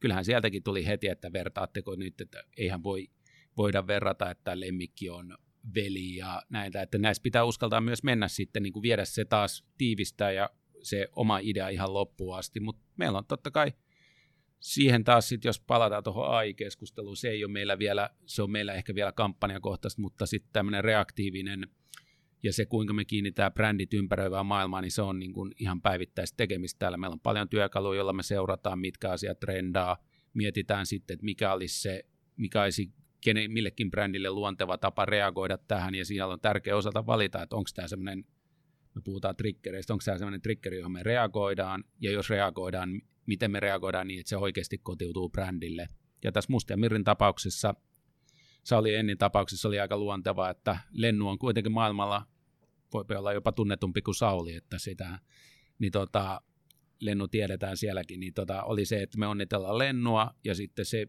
kyllähän sieltäkin tuli heti, että vertaatteko nyt, että eihän voi, voida verrata, että lemmikki on veli ja näitä, että näissä pitää uskaltaa myös mennä sitten, niin kuin viedä se taas tiivistää ja se oma idea ihan loppuun asti, mutta meillä on totta kai siihen taas sitten, jos palataan tuohon AI-keskusteluun, se ei ole meillä vielä, se on meillä ehkä vielä kampanjakohtaista, mutta sitten tämmöinen reaktiivinen ja se, kuinka me kiinnitään brändit ympäröivään maailmaan, niin se on niin kuin ihan päivittäistä tekemistä täällä. Meillä on paljon työkaluja, joilla me seurataan, mitkä asiat trendaa, mietitään sitten, että mikä olisi se, mikä olisi kenen, millekin brändille luonteva tapa reagoida tähän, ja siellä on tärkeä osata valita, että onko tämä semmoinen, me puhutaan triggereistä, onko tämä semmoinen triggeri, johon me reagoidaan, ja jos reagoidaan, miten me reagoidaan niin, että se oikeasti kotiutuu brändille. Ja tässä Musta ja Mirrin tapauksessa, Sauli Ennin tapauksessa oli aika luonteva, että Lennu on kuitenkin maailmalla, voi olla jopa tunnetumpi kuin Sauli, että sitä, niin tota, Lennu tiedetään sielläkin, niin tota, oli se, että me onnitellaan Lennua, ja sitten se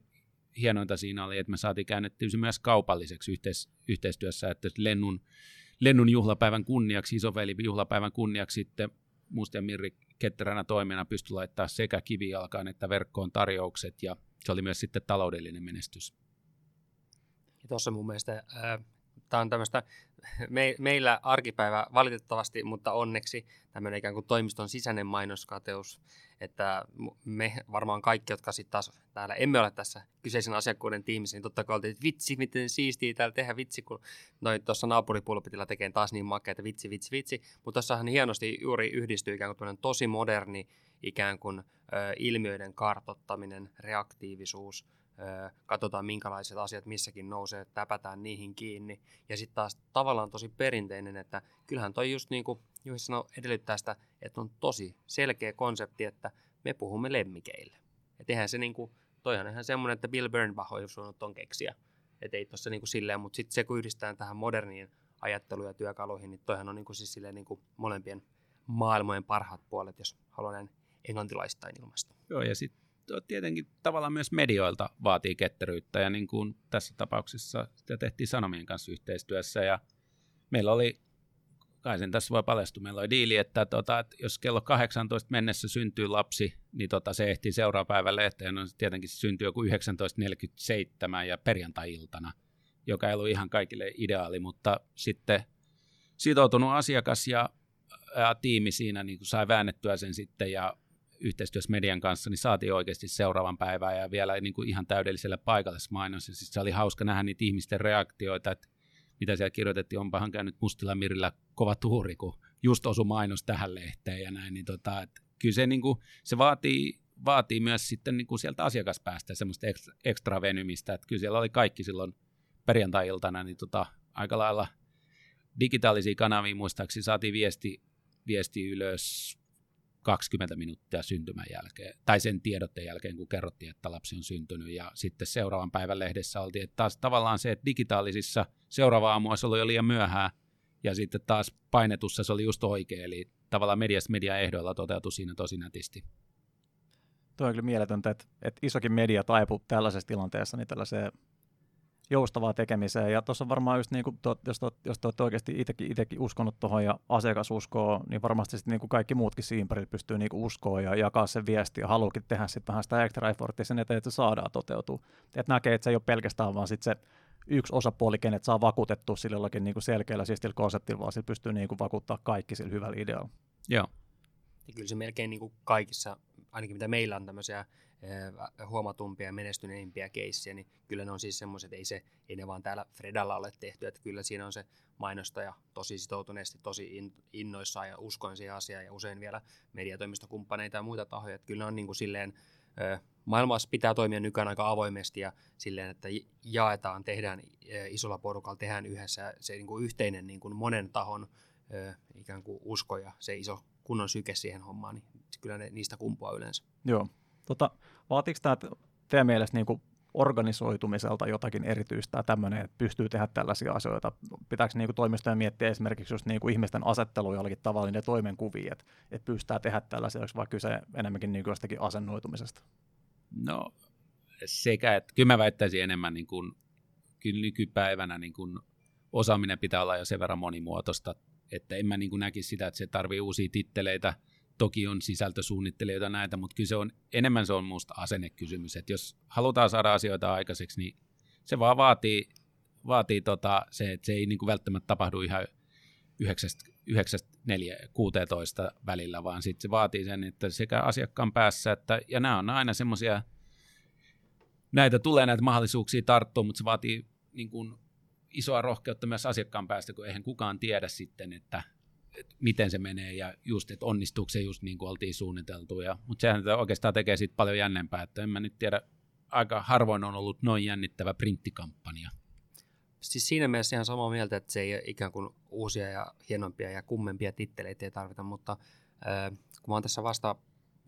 hienointa siinä oli, että me saatiin käännettyä se myös kaupalliseksi yhteis- yhteistyössä, että Lennun, Lennun juhlapäivän kunniaksi, isoveli juhlapäivän kunniaksi sitten Musta ja Mirri ketteränä toimijana pystyi laittaa sekä kivijalkaan että verkkoon tarjoukset ja se oli myös sitten taloudellinen menestys. Tuossa mun mielestä äh, tämä on tämmöistä me, meillä arkipäivä valitettavasti, mutta onneksi tämmöinen ikään kuin toimiston sisäinen mainoskateus, että me varmaan kaikki, jotka sitten taas täällä emme ole tässä kyseisen asiakkuuden tiimissä, niin totta kai oltiin, että vitsi, miten siistiä täällä tehdä vitsi, kun noin tuossa naapuripulpitilla tekee taas niin makeita, vitsi, vitsi, vitsi. Mutta tuossahan hienosti juuri yhdistyy ikään kuin tosi moderni ikään kuin ö, ilmiöiden kartottaminen, reaktiivisuus, katsotaan minkälaiset asiat missäkin nousee, täpätään niihin kiinni. Ja sitten taas tavallaan tosi perinteinen, että kyllähän toi just niin kuin Juhi sanoi, edellyttää sitä, että on tosi selkeä konsepti, että me puhumme lemmikeille. Että eihän se niin kuin, toihan ihan semmoinen, että Bill Bernbach on suunnut ton keksiä. Että ei tossa niin kuin silleen, mutta sitten se kun yhdistetään tähän moderniin ajatteluun ja työkaluihin, niin toihan on niin kuin siis silleen niin kuin molempien maailmojen parhaat puolet, jos haluan englantilaistain ilmasta. Joo, ja sitten tietenkin tavallaan myös medioilta vaatii ketteryyttä, ja niin kuin tässä tapauksessa sitä tehtiin Sanomien kanssa yhteistyössä, ja meillä oli, kai sen tässä voi paljastua, meillä oli diili, että, tota, että jos kello 18 mennessä syntyy lapsi, niin tota, se ehtii seuraavan päivän lehteen, no tietenkin se syntyy joku 19.47 ja perjantai-iltana, joka ei ollut ihan kaikille ideaali, mutta sitten sitoutunut asiakas ja, ja tiimi siinä niin kuin sai väännettyä sen sitten, ja yhteistyössä median kanssa, niin saatiin oikeasti seuraavan päivän ja vielä niin kuin ihan mainos. Ja siis se oli hauska nähdä niitä ihmisten reaktioita, että mitä siellä kirjoitettiin, onpahan käynyt Mustilla Mirillä kova tuuri, kun just osu mainos tähän lehteen ja näin, niin tota, että kyllä se, niin kuin, se vaatii, vaatii myös sitten niin kuin sieltä asiakaspäästä semmoista ekstra, ekstra venymistä, että kyllä siellä oli kaikki silloin perjantai-iltana, niin tota, aika lailla digitaalisia kanavia muistaakseni saatiin viesti, viesti ylös 20 minuuttia syntymän jälkeen, tai sen tiedotteen jälkeen, kun kerrottiin, että lapsi on syntynyt, ja sitten seuraavan päivän lehdessä oltiin, että taas tavallaan se, että digitaalisissa seuraava aamua se oli jo liian myöhään, ja sitten taas painetussa se oli just oikein, eli tavallaan medias media ehdoilla toteutui siinä tosi nätisti. Tuo on kyllä mieletöntä, että, että isokin media taipuu tällaisessa tilanteessa niin tällaiseen joustavaa tekemiseen. Ja tuossa varmaan just, niin kuin, jos, to, jos te olette oikeasti itsekin, itsekin uskonut tuohon ja asiakas uskoo, niin varmasti sitten niin kuin kaikki muutkin siinä ympärillä pystyy niin kuin uskoa ja jakaa sen viesti ja haluukin tehdä sitten vähän sitä extra effortia sen eteen, että se saadaan toteutua. Että näkee, että se ei ole pelkästään vaan sitten se yksi osapuoli, kenet saa vakuutettua sillä jollakin niin kuin selkeällä siistillä konseptilla, vaan sillä pystyy niin kuin vakuuttaa kaikki sillä hyvällä idealla. Joo. Ja kyllä se melkein niin kuin kaikissa, ainakin mitä meillä on tämmöisiä huomatumpia ja menestyneimpiä keissiä, niin kyllä ne on siis semmoiset, ei, se, ei ne vaan täällä Fredalla ole tehty, että kyllä siinä on se mainostaja tosi sitoutuneesti, tosi innoissaan ja uskoin siihen asiaan ja usein vielä mediatoimistokumppaneita ja muita tahoja, että kyllä ne on niin kuin silleen maailmassa pitää toimia nykyään aika avoimesti ja silleen, että jaetaan, tehdään isolla porukalla, tehdään yhdessä se niin kuin yhteinen niin kuin monen tahon ikään kuin usko ja se iso kunnon syke siihen hommaan, niin kyllä ne niistä kumpuaa yleensä. Joo. Tota, vaatiiko tämä teidän mielestä niin kuin organisoitumiselta jotakin erityistä tämmöinen, että pystyy tehdä tällaisia asioita? Pitääkö niin kuin miettiä esimerkiksi just niin kuin ihmisten asettelu jollakin tavalla niiden toimenkuvia, että, että pystytään tehdä tällaisia, vai kyse enemmänkin niin kuin jostakin asennoitumisesta? No sekä, että kyllä mä väittäisin enemmän niin kuin, kyllä nykypäivänä niin kuin osaaminen pitää olla jo sen verran monimuotoista, että en mä niin kuin näkisi sitä, että se tarvii uusia titteleitä, toki on sisältösuunnittelijoita näitä, mutta kyllä se on, enemmän se on minusta asennekysymys, että jos halutaan saada asioita aikaiseksi, niin se vaan vaatii, vaatii tota, se, että se ei niin kuin välttämättä tapahdu ihan 9, 4, 16 välillä, vaan sitten se vaatii sen, että sekä asiakkaan päässä, että, ja nämä on aina semmoisia, näitä tulee näitä mahdollisuuksia tarttua, mutta se vaatii niin kuin isoa rohkeutta myös asiakkaan päästä, kun eihän kukaan tiedä sitten, että, että miten se menee ja just, että onnistuuko se just niin kuin oltiin suunniteltu. Ja, mutta sehän oikeastaan tekee siitä paljon jännempää, että en mä nyt tiedä, aika harvoin on ollut noin jännittävä printtikampanja. Siis siinä mielessä ihan samaa mieltä, että se ei ikään kuin uusia ja hienompia ja kummempia titteleitä ei tarvita, mutta äh, kun mä oon tässä vasta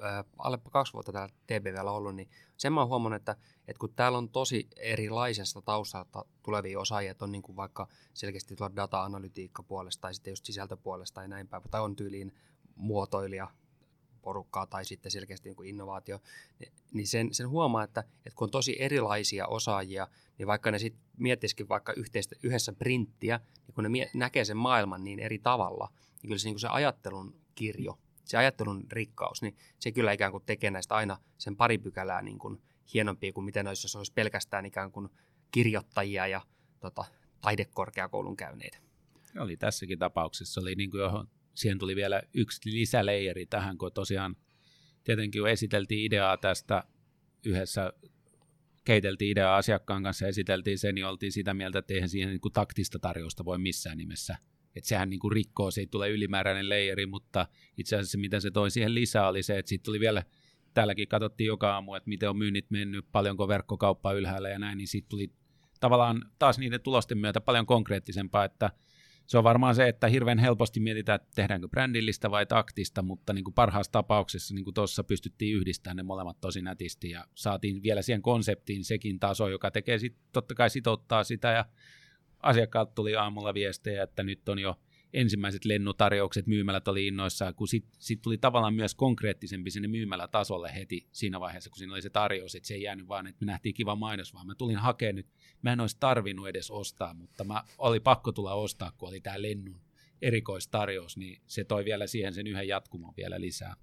äh, alle kaksi vuotta täällä TBVllä ollut, niin sen mä oon huomannut, että, että kun täällä on tosi erilaisesta taustalta tulevia osaajia, että on niin kuin vaikka selkeästi tuolla data-analytiikka puolesta tai sitten just sisältöpuolesta tai näin päin, tai on tyyliin muotoilija porukkaa tai sitten selkeästi niin kuin innovaatio, niin sen, sen huomaa, että, että kun on tosi erilaisia osaajia, niin vaikka ne sitten miettisikin vaikka yhteistä, yhdessä printtiä, niin kun ne mie- näkee sen maailman niin eri tavalla, niin kyllä se, niin kuin se ajattelun kirjo, se ajattelun rikkaus, niin se kyllä ikään kuin tekee näistä aina sen pari pykälää niin kuin hienompia kuin miten olisi, jos olisi pelkästään ikään kuin kirjoittajia ja tota, taidekorkeakoulun käyneitä. Oli tässäkin tapauksessa, oli niin kuin johon siihen tuli vielä yksi lisäleijeri tähän, kun tosiaan tietenkin kun esiteltiin ideaa tästä yhdessä, keiteltiin ideaa asiakkaan kanssa, esiteltiin sen, niin oltiin sitä mieltä, että eihän siihen niin kuin taktista tarjousta voi missään nimessä. Että sehän niin kuin rikkoo, se ei tule ylimääräinen leijeri, mutta itse asiassa mitä se toi siihen lisää oli se, että siitä tuli vielä, täälläkin katsottiin joka aamu, että miten on myynnit mennyt, paljonko verkkokauppa ylhäällä ja näin, niin siitä tuli tavallaan taas niiden tulosten myötä paljon konkreettisempaa, että se on varmaan se, että hirveän helposti mietitään, että tehdäänkö brändillistä vai taktista, mutta niin kuin parhaassa tapauksessa niin kuin tuossa pystyttiin yhdistämään ne molemmat tosi nätisti ja saatiin vielä siihen konseptiin sekin taso, joka tekee sit, totta kai sitouttaa sitä ja asiakkaat tuli aamulla viestejä, että nyt on jo ensimmäiset lennotarjoukset myymälät oli innoissaan, kun sitten sit tuli tavallaan myös konkreettisempi sinne myymälätasolle heti siinä vaiheessa, kun siinä oli se tarjous, että se ei jäänyt vaan, että me nähtiin kiva mainos, vaan mä tulin hakemaan nyt, mä en olisi tarvinnut edes ostaa, mutta mä oli pakko tulla ostaa, kun oli tämä lennun erikoistarjous, niin se toi vielä siihen sen yhden jatkumon vielä lisää.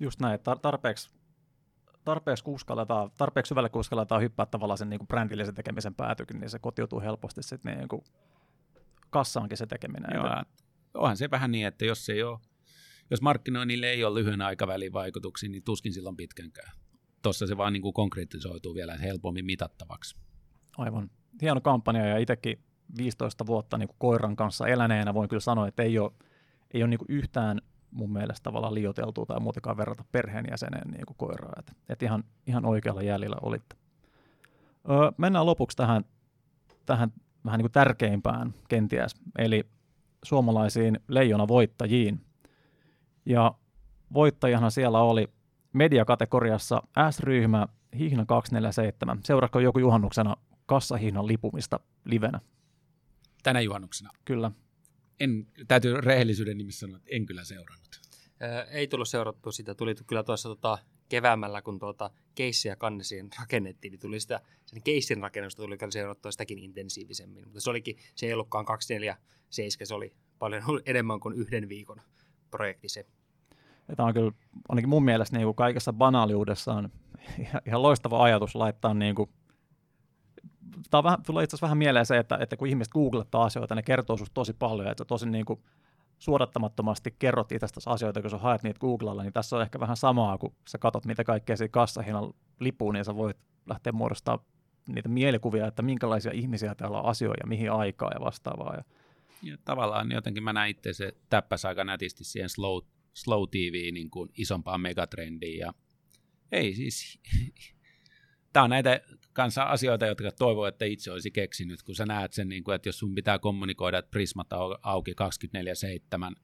Just näin, tar- tarpeeksi tarpeeksi, uskalletaan, tarpeeksi syvälle kun uskalletaan hyppää tavallaan sen niin kuin brändillisen tekemisen päätykin, niin se kotiutuu helposti sitten niin kuin kassaankin se tekeminen. Joo, onhan se vähän niin, että jos ei ole, jos markkinoinnille ei ole lyhyen aikavälin vaikutuksia, niin tuskin silloin pitkänkään. Tuossa se vaan niin kuin konkretisoituu vielä helpommin mitattavaksi. Aivan. Hieno kampanja ja itsekin 15 vuotta niin kuin koiran kanssa eläneenä voin kyllä sanoa, että ei ole, ei ole niin kuin yhtään mun mielestä tavallaan liioteltua tai muutenkaan verrata perheenjäseneen niin kuin koiraa. Että, että ihan, ihan oikealla jäljellä olitte. Öö, mennään lopuksi tähän, tähän vähän niin kuin tärkeimpään kenties, eli suomalaisiin leijona voittajiin. Ja voittajana siellä oli mediakategoriassa S-ryhmä Hihna 247. Seuraako joku juhannuksena kassahihnan lipumista livenä? Tänä juhannuksena? Kyllä. En, täytyy rehellisyyden nimissä sanoa, että en kyllä seurannut. ei tullut seurattua sitä. Tuli kyllä tuossa tota, keväämällä, kun tuota keissiä kannesiin rakennettiin, niin tuli sitä, sen keissin rakennusta tuli kyllä seurattua sitäkin intensiivisemmin. Mutta se olikin, se ei ollutkaan 247, se oli paljon enemmän kuin yhden viikon projekti se. Tämä on kyllä ainakin mun mielestä niin kuin kaikessa banaaliudessaan ihan loistava ajatus laittaa niin kuin, tämä vähän, tulee itse asiassa vähän mieleen se, että, että kun ihmiset googlettaa asioita, ne kertoo sinusta tosi paljon, että tosi niin kuin, suodattamattomasti kerrot itsestäsi asioita, kun sä haet niitä Googlella, niin tässä on ehkä vähän samaa, kun sä katsot mitä kaikkea siinä kassahinnan lipuun, niin sä voit lähteä muodostamaan niitä mielikuvia, että minkälaisia ihmisiä täällä on asioita ja mihin aikaa ja vastaavaa. Ja, ja tavallaan jotenkin mä näin itse se täppäs aika nätisti siihen slow, slow TV niin kuin isompaan megatrendiin ja Ei siis, tämä on näitä kanssa asioita, jotka toivoo, että itse olisi keksinyt, kun sä näet sen, niin kuin, että jos sun pitää kommunikoida, että Prismat auki 24-7,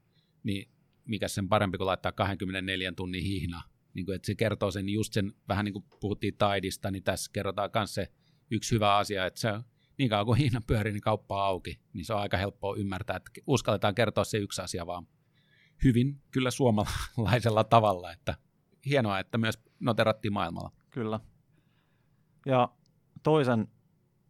niin mikä sen parempi kuin laittaa 24 tunnin hihna. Niin kuin, että se kertoo sen just sen, vähän niin kuin puhuttiin Taidista, niin tässä kerrotaan myös se yksi hyvä asia, että se niin kauan kuin hihna pyörii, niin kauppa on auki, niin se on aika helppoa ymmärtää, että uskalletaan kertoa se yksi asia vaan hyvin kyllä suomalaisella tavalla, että hienoa, että myös noterattiin maailmalla. Kyllä. Ja toisen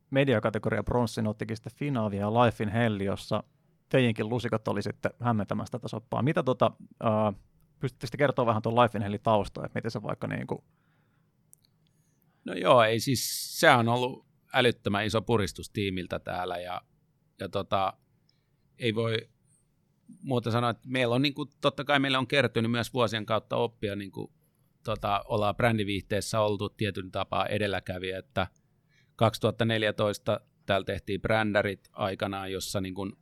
mediakategoria bronssin ottikin sitten Finavia ja Life in Hell, jossa teidänkin lusikat oli sitten hämmentämästä tätä soppaa. Mitä tota, uh, pystyttekö kertoa vähän tuon Life in Hellin taustoa, että miten se vaikka niin kuin... No joo, ei siis, se on ollut älyttömän iso puristus tiimiltä täällä ja, ja tota, ei voi muuta sanoa, että meillä on niin kuin, totta kai meillä on kertynyt myös vuosien kautta oppia, niin kuin, tota, ollaan brändiviihteessä oltu tietyn tapaa edelläkävijä, että 2014 täällä tehtiin brändärit aikanaan, jossa niin kuin,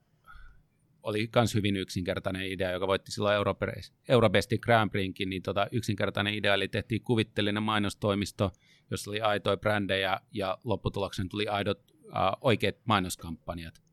oli myös hyvin yksinkertainen idea, joka voitti silloin Eurobestin Grand Prixinkin, niin tota, yksinkertainen idea, eli tehtiin kuvitteellinen mainostoimisto, jossa oli aitoja brändejä ja lopputuloksen tuli aidot äh, oikeat mainoskampanjat.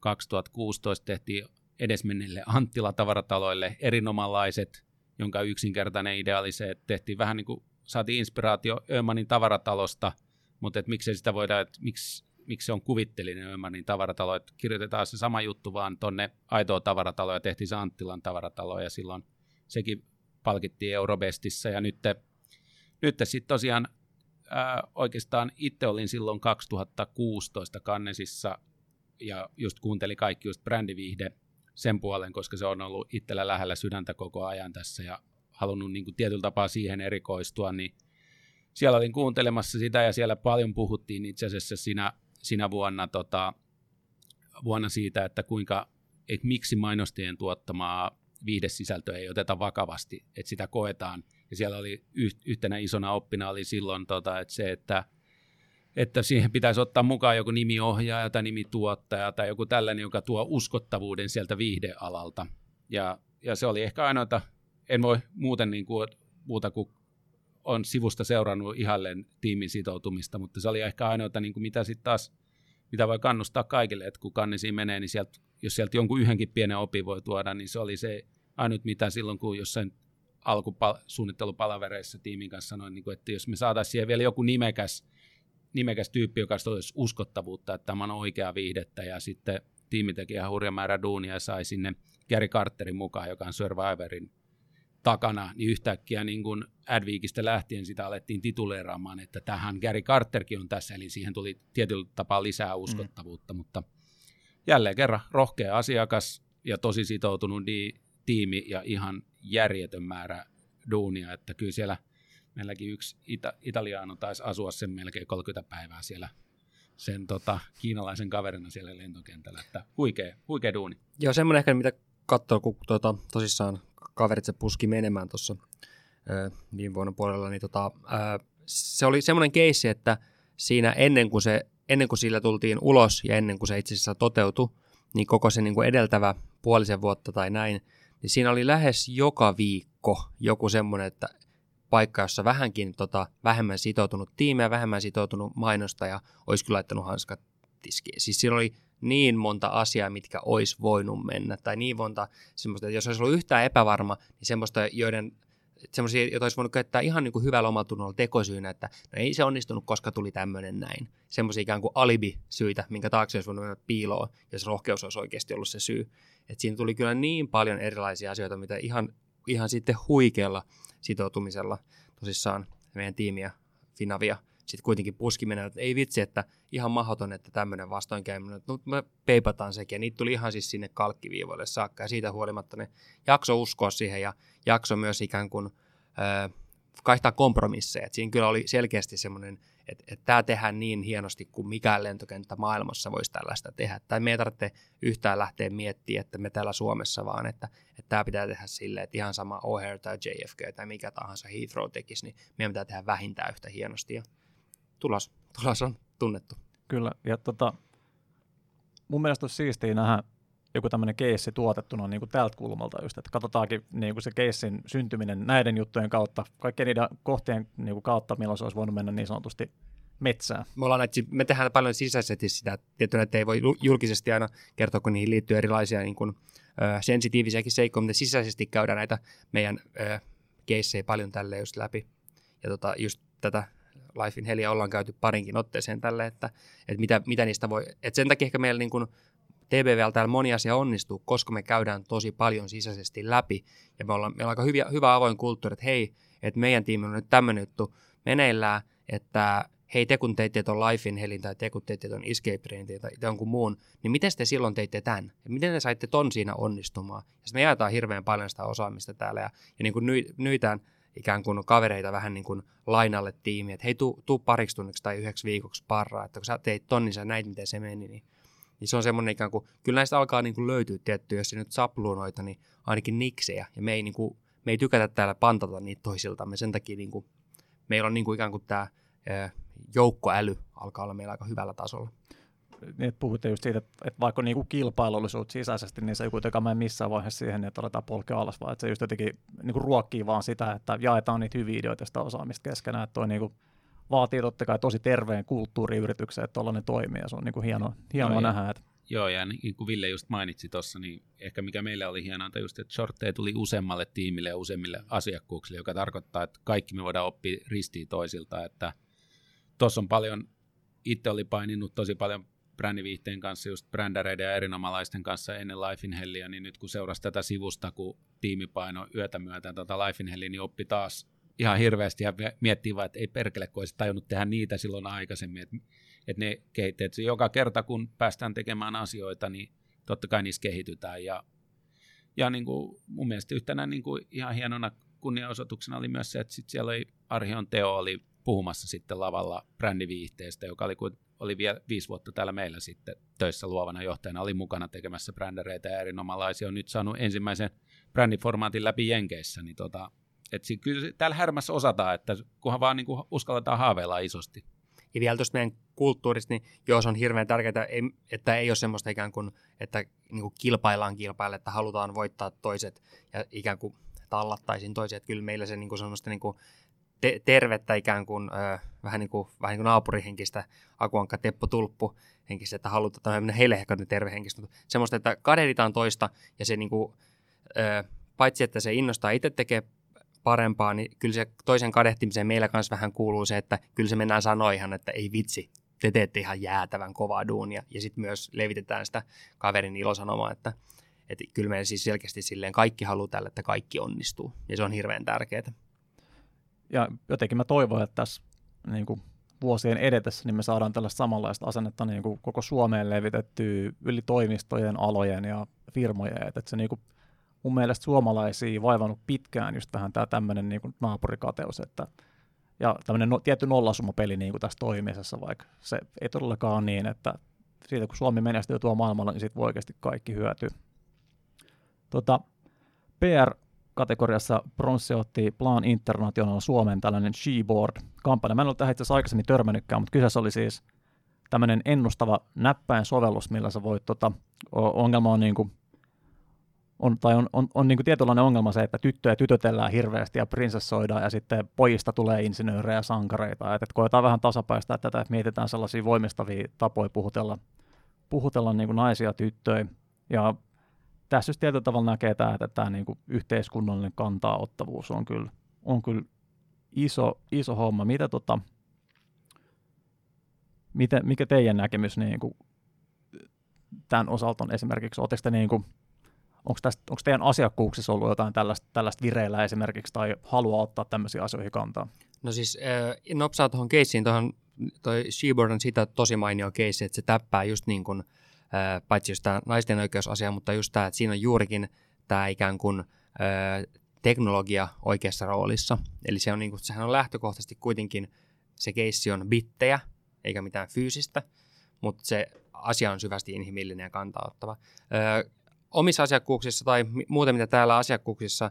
2016 tehtiin edesmenneille Anttila-tavarataloille erinomalaiset, jonka yksinkertainen idea oli se, että tehtiin vähän niin kuin, saatiin inspiraatio Öhmanin tavaratalosta, mutta että miksei sitä voida, että miksi, miksi se on kuvittelinen Öhmanin tavaratalo, että kirjoitetaan se sama juttu vaan tonne aitoa tavarataloa ja tehtiin se Anttilan tavaratalo ja silloin sekin palkittiin Eurobestissä ja nyt, nyt sitten tosiaan ää, oikeastaan itse olin silloin 2016 Kannesissa ja just kuuntelin kaikki just brändiviihde sen puolen, koska se on ollut itsellä lähellä sydäntä koko ajan tässä ja halunnut niin kuin tietyllä tapaa siihen erikoistua, niin siellä olin kuuntelemassa sitä ja siellä paljon puhuttiin itse asiassa sinä, sinä vuonna, tota, vuonna siitä, että kuinka, että miksi mainostajien tuottamaa viihdesisältöä ei oteta vakavasti, että sitä koetaan. Ja siellä oli yhtenä isona oppina oli silloin, tota, että se, että että siihen pitäisi ottaa mukaan joku nimiohjaaja tai nimituottaja tai joku tällainen, joka tuo uskottavuuden sieltä viihdealalta. Ja, ja se oli ehkä ainoita, en voi muuten niin kuin, muuta kuin on sivusta seurannut ihalleen tiimin sitoutumista, mutta se oli ehkä ainoita, niin kuin mitä sitten taas, mitä voi kannustaa kaikille, että kun kannisiin menee, niin sieltä, jos sieltä jonkun yhdenkin pienen opi voi tuoda, niin se oli se ainut, mitä silloin, kun jossain alkusuunnittelupalavereissa tiimin kanssa sanoin, niin kuin, että jos me saataisiin siihen vielä joku nimekäs nimekäs tyyppi, joka olisi uskottavuutta, että tämä on oikea viihdettä, ja sitten tiimi teki ihan hurja määrä duunia ja sai sinne Gary Carterin mukaan, joka on Survivorin takana, niin yhtäkkiä niin kuin Adweekistä lähtien sitä alettiin tituleeraamaan, että tähän Gary Carterkin on tässä, eli siihen tuli tietyllä tapaa lisää mm. uskottavuutta, mm. mutta jälleen kerran rohkea asiakas ja tosi sitoutunut di- tiimi ja ihan järjetön määrä duunia, että kyllä siellä – meilläkin yksi ita- italiano taisi asua sen melkein 30 päivää siellä sen tota, kiinalaisen kaverina siellä lentokentällä, että huikea, huikea duuni. Joo, semmoinen ehkä, mitä katsoo, kun tota, tosissaan kaverit se puski menemään tuossa viime vuonna puolella, niin tota, se oli semmoinen keissi, että siinä ennen kuin, se, ennen kuin sillä tultiin ulos ja ennen kuin se itse asiassa toteutui, niin koko se niin kuin edeltävä puolisen vuotta tai näin, niin siinä oli lähes joka viikko joku semmoinen, että paikka, jossa vähänkin tota, vähemmän sitoutunut tiimi vähemmän sitoutunut mainostaja olisi kyllä laittanut hanskat tiskiin. Siis siinä oli niin monta asiaa, mitkä olisi voinut mennä, tai niin monta semmoista, että jos olisi ollut yhtään epävarma, niin semmoista, joiden semmoisia, joita olisi voinut käyttää ihan niin kuin hyvällä omatunnolla tekosyynä, että no ei se onnistunut, koska tuli tämmöinen näin. Semmoisia ikään kuin alibi-syitä, minkä taakse olisi voinut mennä piiloon, jos rohkeus olisi oikeasti ollut se syy. Et siinä tuli kyllä niin paljon erilaisia asioita, mitä ihan, ihan sitten huikealla sitoutumisella tosissaan meidän tiimiä, Finavia, sitten kuitenkin puskiminen, että ei vitsi, että ihan mahdoton, että tämmöinen vastoinkäyminen, no, me peipataan sekin, ja niitä tuli ihan siis sinne kalkkiviivoille saakka, ja siitä huolimatta ne jakso uskoa siihen, ja jakso myös ikään kuin äh, kaihtaa kompromisseja, että siinä kyllä oli selkeästi semmoinen että, että tämä tehdään niin hienosti kuin mikään lentokenttä maailmassa voisi tällaista tehdä. Tai me ei tarvitse yhtään lähteä miettimään, että me täällä Suomessa, vaan että, että tämä pitää tehdä silleen, että ihan sama O'Hare tai JFK tai mikä tahansa Heathrow tekisi, niin meidän pitää tehdä vähintään yhtä hienosti. Ja tulos, tulos on tunnettu. Kyllä, ja tota, mun mielestä olisi siistiä nähdä joku tämmöinen keissi tuotettuna niin kuin tältä kulmalta just, että katsotaankin niin kuin se keissin syntyminen näiden juttujen kautta, kaikkien niiden kohtien niin kuin kautta, milloin se olisi voinut mennä niin sanotusti metsään. Me, ollaan näitä, me tehdään paljon sisäisesti sitä, että että ei voi julkisesti aina kertoa, kun niihin liittyy erilaisia niin kuin, ö, sensitiivisiäkin seikkoja, mutta sisäisesti käydään näitä meidän ö, keissejä paljon tälle just läpi. Ja tota, just tätä Life in Helia ollaan käyty parinkin otteeseen tälle, että, että mitä, mitä niistä voi, että sen takia ehkä meillä niin kuin TBVllä täällä moni asia onnistuu, koska me käydään tosi paljon sisäisesti läpi ja me ollaan, meillä on aika hyvä, hyvä avoin kulttuuri, että hei, että meidän tiimi on nyt tämmöinen juttu meneillään, että hei te kun teitte tuon Life in Helin tai te kun teitte tuon Escape Rainin tai jonkun muun, niin miten te silloin teitte tämän? Ja miten te saitte ton siinä onnistumaan? Ja me jaetaan hirveän paljon sitä osaamista täällä ja, ja niin kuin ny, nyitään ikään kuin kavereita vähän niin kuin lainalle tiimiä, että hei, tuu, tuu pariksi tunniksi tai yhdeksi viikoksi parraa, että kun sä teit ton, niin sä näit, miten se meni, niin, niin se on semmoinen ikään kuin, kyllä näistä alkaa niin kuin löytyä tietty, jos se nyt sapluunoita, niin ainakin niksejä, ja me ei, niin kuin, me ei tykätä täällä pantata niitä toisiltamme, sen takia niin kuin, meillä on niin kuin ikään kuin tämä joukkoäly alkaa olla meillä aika hyvällä tasolla niin puhutte just siitä, että, vaikka niinku kilpailullisuus sisäisesti, niin se ei kuitenkaan mene missään vaiheessa siihen, että aletaan polkea alas, vaan että se just jotenkin niinku ruokkii vaan sitä, että jaetaan niitä hyviä ideoita sitä osaamista keskenään, että toi niinku vaatii totta kai tosi terveen kulttuuriyrityksen, että tuollainen toimii, ja se on niinku hienoa, hienoa Joo, nähdä. Että... Joo, ja niin kuin Ville just mainitsi tuossa, niin ehkä mikä meille oli hienoa, just, että shortteja tuli useammalle tiimille ja useimmille asiakkuuksille, joka tarkoittaa, että kaikki me voidaan oppia ristiin toisilta, että tuossa on paljon, itse oli paininut tosi paljon brändiviihteen kanssa, just brändäreiden ja erinomalaisten kanssa ennen Life in Hellia, niin nyt kun seurasi tätä sivusta, kun tiimipaino yötä myöten tota Life in Hellia, niin oppi taas ihan hirveästi ja miettii vaan, että ei perkele, kun olisi tajunnut tehdä niitä silloin aikaisemmin, että, että ne kehitteet, joka kerta kun päästään tekemään asioita, niin totta kai niissä kehitytään. Ja, ja niin kuin mun mielestä yhtenä niin kuin ihan hienona kunniaosoituksena oli myös se, että sit siellä oli Arhion Teo oli puhumassa sitten lavalla brändiviihteestä, joka oli oli vielä viisi vuotta täällä meillä sitten töissä luovana johtajana, oli mukana tekemässä brändäreitä ja erinomalaisia, on nyt saanut ensimmäisen brändiformaatin läpi Jenkeissä, niin tota, et si, kyllä täällä härmässä osataan, että kunhan vaan niin kuin uskalletaan haaveilla isosti. Ja vielä tuosta meidän kulttuurista, niin jos on hirveän tärkeää, että ei ole semmoista ikään kuin, että niin kuin kilpaillaan kilpaille, että halutaan voittaa toiset ja ikään kuin tallattaisiin toisia. Että kyllä meillä se niin kuin semmoista niin kuin te- tervettä ikään kuin, ö, vähän, niin kuin, vähän niin kuin naapurihenkistä, Akuankka Teppo Tulppu henkistä, että halutaan tämmöinen heille ehkä tervehenkistä, mutta semmoista, että kadehditaan toista ja se niin kuin, ö, paitsi, että se innostaa itse tekee parempaa, niin kyllä se toisen kadehtimiseen meillä kanssa vähän kuuluu se, että kyllä se mennään sanoa ihan, että ei vitsi, te teette ihan jäätävän kovaa duunia. Ja sitten myös levitetään sitä kaverin ilosanomaa, että, että kyllä meillä siis selkeästi silleen kaikki haluaa tälle, että kaikki onnistuu. Ja se on hirveän tärkeää ja jotenkin mä toivon, että tässä niin kuin vuosien edetessä niin me saadaan tällaista samanlaista asennetta niin kuin koko Suomeen levitettyä yli toimistojen, alojen ja firmojen, että se niin kuin, mun mielestä suomalaisia vaivannut pitkään just vähän tämä tämmöinen niin kuin naapurikateus, että ja tämmöinen no, tietty nollasumapeli niin kuin tässä toimisessa, vaikka se ei todellakaan ole niin, että siitä kun Suomi menestyy tuo maailmalla, niin siitä voi oikeasti kaikki hyötyä. Tota, PR kategoriassa pronssi otti Plan International Suomen tällainen Sheboard-kampanja. Mä en ole tähän itse aikaisemmin törmännytkään, mutta kyseessä oli siis tämmöinen ennustava näppäin sovellus, millä sä voit, tota, ongelma on niin kuin, on, tai on, on, on niin kuin tietynlainen ongelma se, että tyttöjä tytötellään hirveästi ja prinsessoidaan ja sitten pojista tulee insinöörejä ja sankareita. Että, että koetaan vähän tasapäistä tätä, että mietitään sellaisia voimistavia tapoja puhutella, puhutella niin kuin naisia tyttöjä. Ja tässä just tietyllä tavalla näkee tämä, että tämä niin kuin yhteiskunnallinen kantaa-ottavuus on kyllä, on kyllä iso, iso homma. Mitä tota, miten, mikä teidän näkemys niin kuin, tämän osalta on esimerkiksi? Te niin kuin, onko, tästä, onko teidän asiakkuuksissa ollut jotain tällaista, tällaista vireillä esimerkiksi tai halua ottaa tämmöisiä asioihin kantaa? No siis äh, nopsaa tuohon keissiin, tuohon toi Sheeboard on sitä tosi mainio keissi, että se täppää just niin kuin – paitsi just tämä naisten oikeusasia, mutta just tämä, että siinä on juurikin tämä ikään kuin teknologia oikeassa roolissa. Eli se on niin kuin, sehän on lähtökohtaisesti kuitenkin, se keissi on bittejä, eikä mitään fyysistä, mutta se asia on syvästi inhimillinen ja kantauttava. omissa asiakkuuksissa tai muuten mitä täällä asiakkuuksissa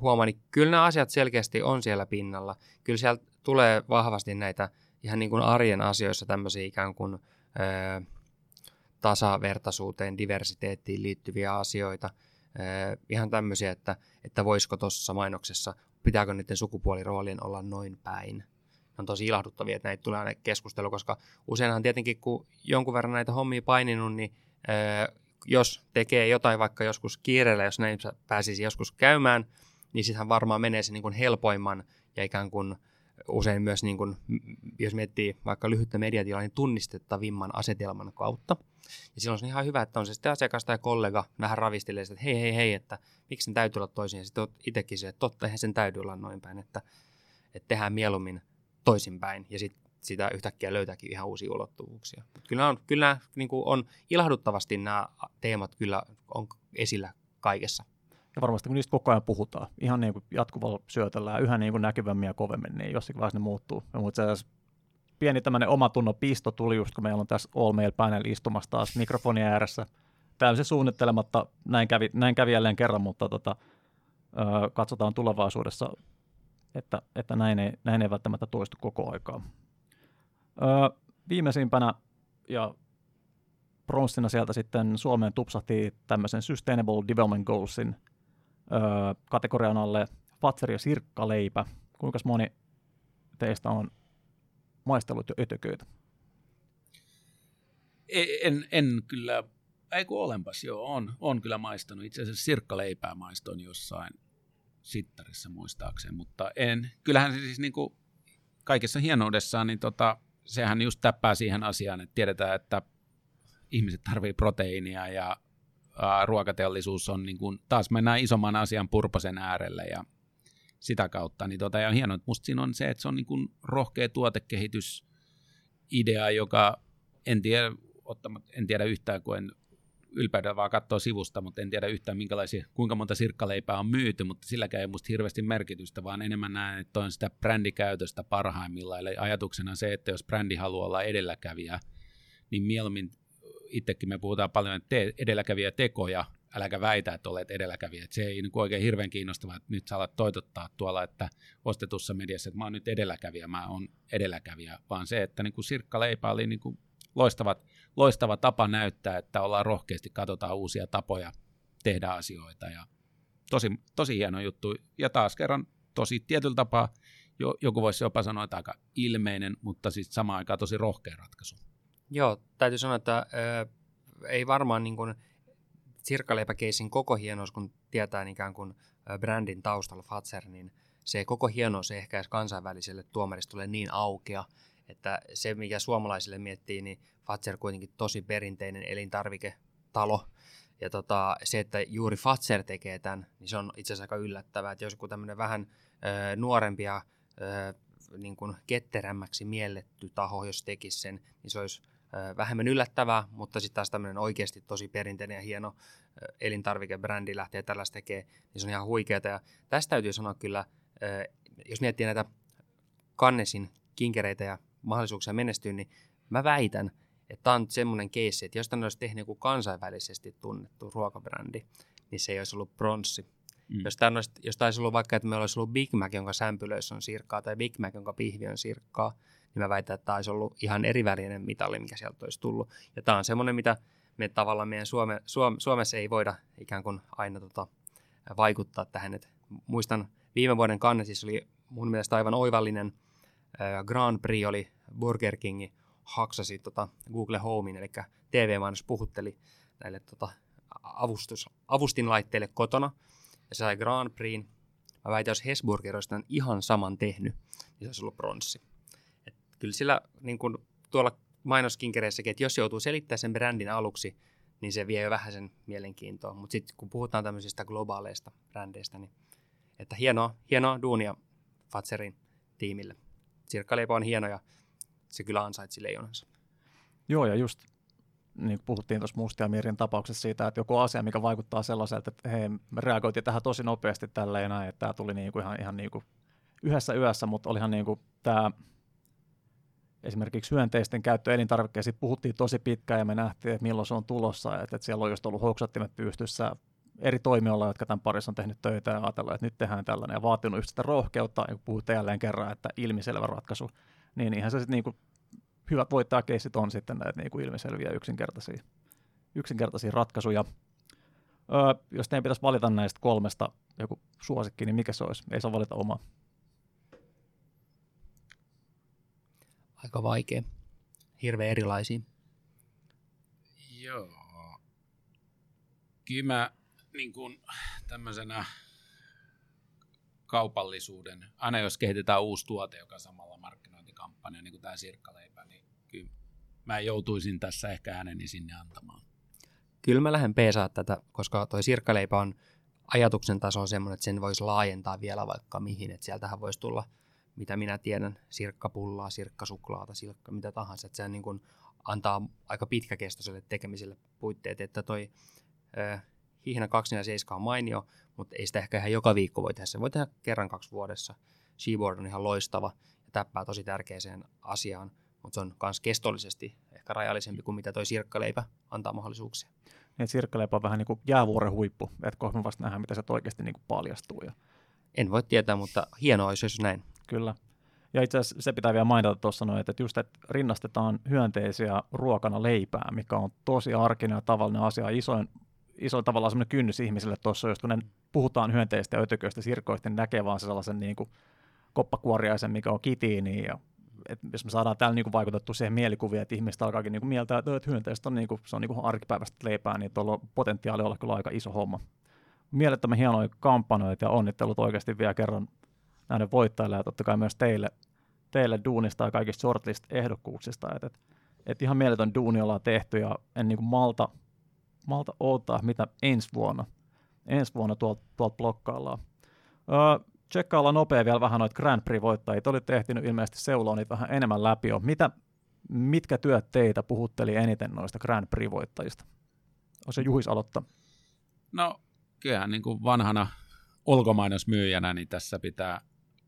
huomaan, niin kyllä nämä asiat selkeästi on siellä pinnalla. Kyllä siellä tulee vahvasti näitä ihan niin kuin arjen asioissa tämmöisiä ikään kuin tasavertaisuuteen, diversiteettiin liittyviä asioita. Ihan tämmöisiä, että, että voisiko tuossa mainoksessa, pitääkö niiden sukupuoliroolien olla noin päin. On tosi ilahduttavia, että näitä tulee aina keskustelu, koska useinhan tietenkin, kun jonkun verran näitä hommia paininut, niin jos tekee jotain vaikka joskus kiireellä, jos näin pääsisi joskus käymään, niin sittenhän varmaan menee se niin kuin helpoimman ja ikään kuin usein myös, niin kuin, jos miettii vaikka lyhyttä mediatilaa, niin tunnistettavimman asetelman kautta. Ja silloin on ihan hyvä, että on se sitten asiakas tai kollega vähän ravistelee että hei, hei, hei, että miksi sen täytyy olla toisin. Ja sitten itsekin se, että totta, eihän sen täytyy olla noin päin, että, että tehdään mieluummin toisinpäin. Ja sitten sitä yhtäkkiä löytääkin ihan uusia ulottuvuuksia. Mutta kyllä on, kyllä niin kuin on ilahduttavasti nämä teemat kyllä on esillä kaikessa. Ja varmasti kun niistä koko ajan puhutaan, ihan niin kuin jatkuvalla syötellä yhä niin kuin näkyvämmin ja kovemmin, niin jossakin vaiheessa ne muuttuu. Ja mutta se pieni tämmöinen omatunnon pisto tuli just, kun meillä on tässä All Mail Panel istumassa taas mikrofonin ääressä. Täysin suunnittelematta, näin kävi, näin kävi jälleen kerran, mutta tota, ö, katsotaan tulevaisuudessa, että, että näin, ei, näin ei välttämättä toistu koko aikaa. Ö, viimeisimpänä ja pronssina sieltä sitten Suomeen tupsahti tämmöisen Sustainable Development Goalsin ö, kategorian alle Fatser ja sirkkaleipä. Kuinka moni teistä on maistellut jo ötököitä? E, en, en kyllä, ei kun olenpas joo, on, on kyllä maistanut. Itse asiassa sirkkaleipää maistoin jossain sittarissa muistaakseni, mutta en. Kyllähän se siis niin kuin kaikessa hienoudessaan, niin tota, sehän just täppää siihen asiaan, että tiedetään, että ihmiset tarvii proteiinia ja ää, ruokateollisuus on niin kuin, taas mennään isomman asian purposen äärelle ja sitä kautta. Niin tota, ja on hienoa, että musta siinä on se, että se on niin kuin rohkea tuotekehitysidea, joka en tiedä, ottamat, en tiedä yhtään, kun en ylpeydellä vaan katsoa sivusta, mutta en tiedä yhtään minkälaisia, kuinka monta sirkkaleipää on myyty, mutta silläkään ei musta hirveästi merkitystä, vaan enemmän näen, että on sitä brändikäytöstä parhaimmillaan. Eli ajatuksena se, että jos brändi haluaa olla edelläkävijä, niin mieluummin itsekin me puhutaan paljon, edelläkävijä tekoja, äläkä väitä, että olet edelläkävijä. Että se ei niin oikein hirveän kiinnostavaa, että nyt sä alat toitottaa tuolla, että ostetussa mediassa, että mä oon nyt edelläkävijä, mä oon edelläkävijä, vaan se, että niin kuin sirkkaleipä oli niin loistavat, loistava tapa näyttää, että ollaan rohkeasti, katsotaan uusia tapoja tehdä asioita ja tosi, tosi hieno juttu. Ja taas kerran tosi tietyllä tapaa, jo, joku voisi jopa sanoa, että aika ilmeinen, mutta siis samaan aikaan tosi rohkea ratkaisu. Joo, täytyy sanoa, että äh, ei varmaan niin kuin sirkkaleipäkeisin koko hienous, kun tietää ikään kuin brändin taustalla Fatser, niin se koko hienous ei ehkä kansainväliselle tuomaristolle niin aukea, että se, mikä suomalaisille miettii, niin Fatser kuitenkin tosi perinteinen elintarviketalo. Ja tota, se, että juuri Fatser tekee tämän, niin se on itse asiassa aika yllättävää, että jos joku tämmöinen vähän ö, nuorempi ja ö, niin kuin ketterämmäksi mielletty taho, jos tekisi sen, niin se olisi vähemmän yllättävää, mutta sitten taas tämmöinen oikeasti tosi perinteinen ja hieno elintarvikebrändi lähtee tällaista tekemään, niin se on ihan huikeaa. Ja tästä täytyy sanoa kyllä, jos miettii näitä kannesin kinkereitä ja mahdollisuuksia menestyä, niin mä väitän, että tämä on semmoinen keissi, että jos tänne olisi tehnyt joku kansainvälisesti tunnettu ruokabrändi, niin se ei olisi ollut pronssi. Mm. Jos, tämä olisi, jos tämä olisi ollut vaikka, että meillä olisi ollut Big Mac, jonka sämpylöissä on sirkkaa, tai Big Mac, jonka pihvi on sirkkaa, niin mä väitän, että tämä olisi ollut ihan eri värinen mitalli, mikä sieltä olisi tullut. Ja tämä on semmoinen, mitä me tavallaan meidän Suome, Suome, Suomessa ei voida ikään kuin aina tota, vaikuttaa tähän. Et muistan viime vuoden kanne siis oli mun mielestä aivan oivallinen. Grand Prix oli Burger King haksasi tota Google Homein, eli TV-mainos puhutteli näille tota, avustus, avustinlaitteille kotona. Ja se sai Grand Prix. Mä väitän, jos Hesburger olisi ihan saman tehnyt, niin se olisi ollut pronssi kyllä sillä niin kuin tuolla mainoskinkereissäkin, että jos joutuu selittämään sen brändin aluksi, niin se vie jo vähän sen mielenkiintoa. Mutta sitten kun puhutaan tämmöisistä globaaleista brändeistä, niin että hienoa, hienoa duunia Fatserin tiimille. Sirkkaleipä on hieno ja se kyllä ansaitsi leijonansa. Joo, ja just niin kuin puhuttiin tuossa Mustia Mirin tapauksessa siitä, että joku asia, mikä vaikuttaa sellaiselta, että hei, me reagoitiin tähän tosi nopeasti tälleen näin, että tämä tuli niin kuin ihan, ihan niin kuin yhdessä yössä, mutta olihan niin kuin tämä esimerkiksi hyönteisten käyttö elintarvikkeisiin puhuttiin tosi pitkään ja me nähtiin, että milloin se on tulossa, että, että siellä on just ollut hoksattimet pystyssä eri toimijoilla, jotka tämän parissa on tehnyt töitä ja ajatellut, että nyt tehdään tällainen ja vaatinut just sitä rohkeutta, ja kun puhutte jälleen kerran, että ilmiselvä ratkaisu, niin ihan se sitten niin kuin, hyvät voittajakeisit on sitten näitä niin kuin ilmiselviä yksinkertaisia. yksinkertaisia ratkaisuja. Öö, jos teidän pitäisi valita näistä kolmesta joku suosikki, niin mikä se olisi? Ei saa valita omaa. Aika vaikea. Hirveän erilaisia. Joo. Kyllä mä niin kuin, tämmöisenä kaupallisuuden, aina jos kehitetään uusi tuote, joka samalla markkinointikampanja, niin kuin tämä sirkkaleipä, niin kyllä mä joutuisin tässä ehkä ääneni sinne antamaan. Kyllä mä lähden peesaa tätä, koska toi sirkkaleipä on ajatuksen taso on semmoinen, että sen voisi laajentaa vielä vaikka mihin, että sieltähän voisi tulla, mitä minä tiedän, sirkkapullaa, sirkkasuklaata, sirkka, mitä tahansa, että se niin kuin antaa aika pitkäkestoiselle tekemiselle puitteet, että toi äh, hihna 247 on mainio, mutta ei sitä ehkä ihan joka viikko voi tehdä. Se voi tehdä kerran kaksi vuodessa. Seaboard on ihan loistava ja täppää tosi tärkeäseen asiaan, mutta se on myös kestollisesti ehkä rajallisempi kuin mitä toi sirkkaleipä antaa mahdollisuuksia. Niin, sirkkaleipä on vähän niin kuin jäävuoren huippu, että kohta me vasta nähdään, mitä se oikeasti niin kuin paljastuu. Ja... En voi tietää, mutta hienoa olisi, jos näin. Kyllä. Ja itse asiassa se pitää vielä mainita tuossa noin, että just että rinnastetaan hyönteisiä ruokana leipää, mikä on tosi arkinen ja tavallinen asia. Isoin, isoin tavallaan semmoinen kynnys ihmisille tuossa, jos kun ne puhutaan hyönteistä ja ötököistä sirkoista, niin näkee vaan se sellaisen niin kuin koppakuoriaisen, mikä on kitiini ja että jos me saadaan täällä niin kuin vaikutettu siihen mielikuviin, että ihmiset alkaakin niin kuin mieltää, että hyönteistä on, niin kuin, se on niin kuin arkipäivästä leipää, niin tuolla on potentiaali olla kyllä aika iso homma. Mielettömän hienoja kampanjoita ja onnittelut oikeasti vielä kerran näiden voittajille ja totta kai myös teille, teille duunista ja kaikista shortlist-ehdokkuuksista. Että et, et ihan mieletön duuni ollaan tehty ja en niin kuin malta, malta odottaa, mitä ensi vuonna, ensi vuonna tuolta tuolt blokkaillaan. Öö, tsekkailla nopea vielä vähän noita Grand Prix-voittajia. Te olitte ehtinyt ilmeisesti seuloa niitä vähän enemmän läpi jo. Mitä, mitkä työt teitä puhutteli eniten noista Grand Prix-voittajista? On se Juhis aloittaa. No, kyllähän niin kuin vanhana ulkomainosmyyjänä, niin tässä pitää,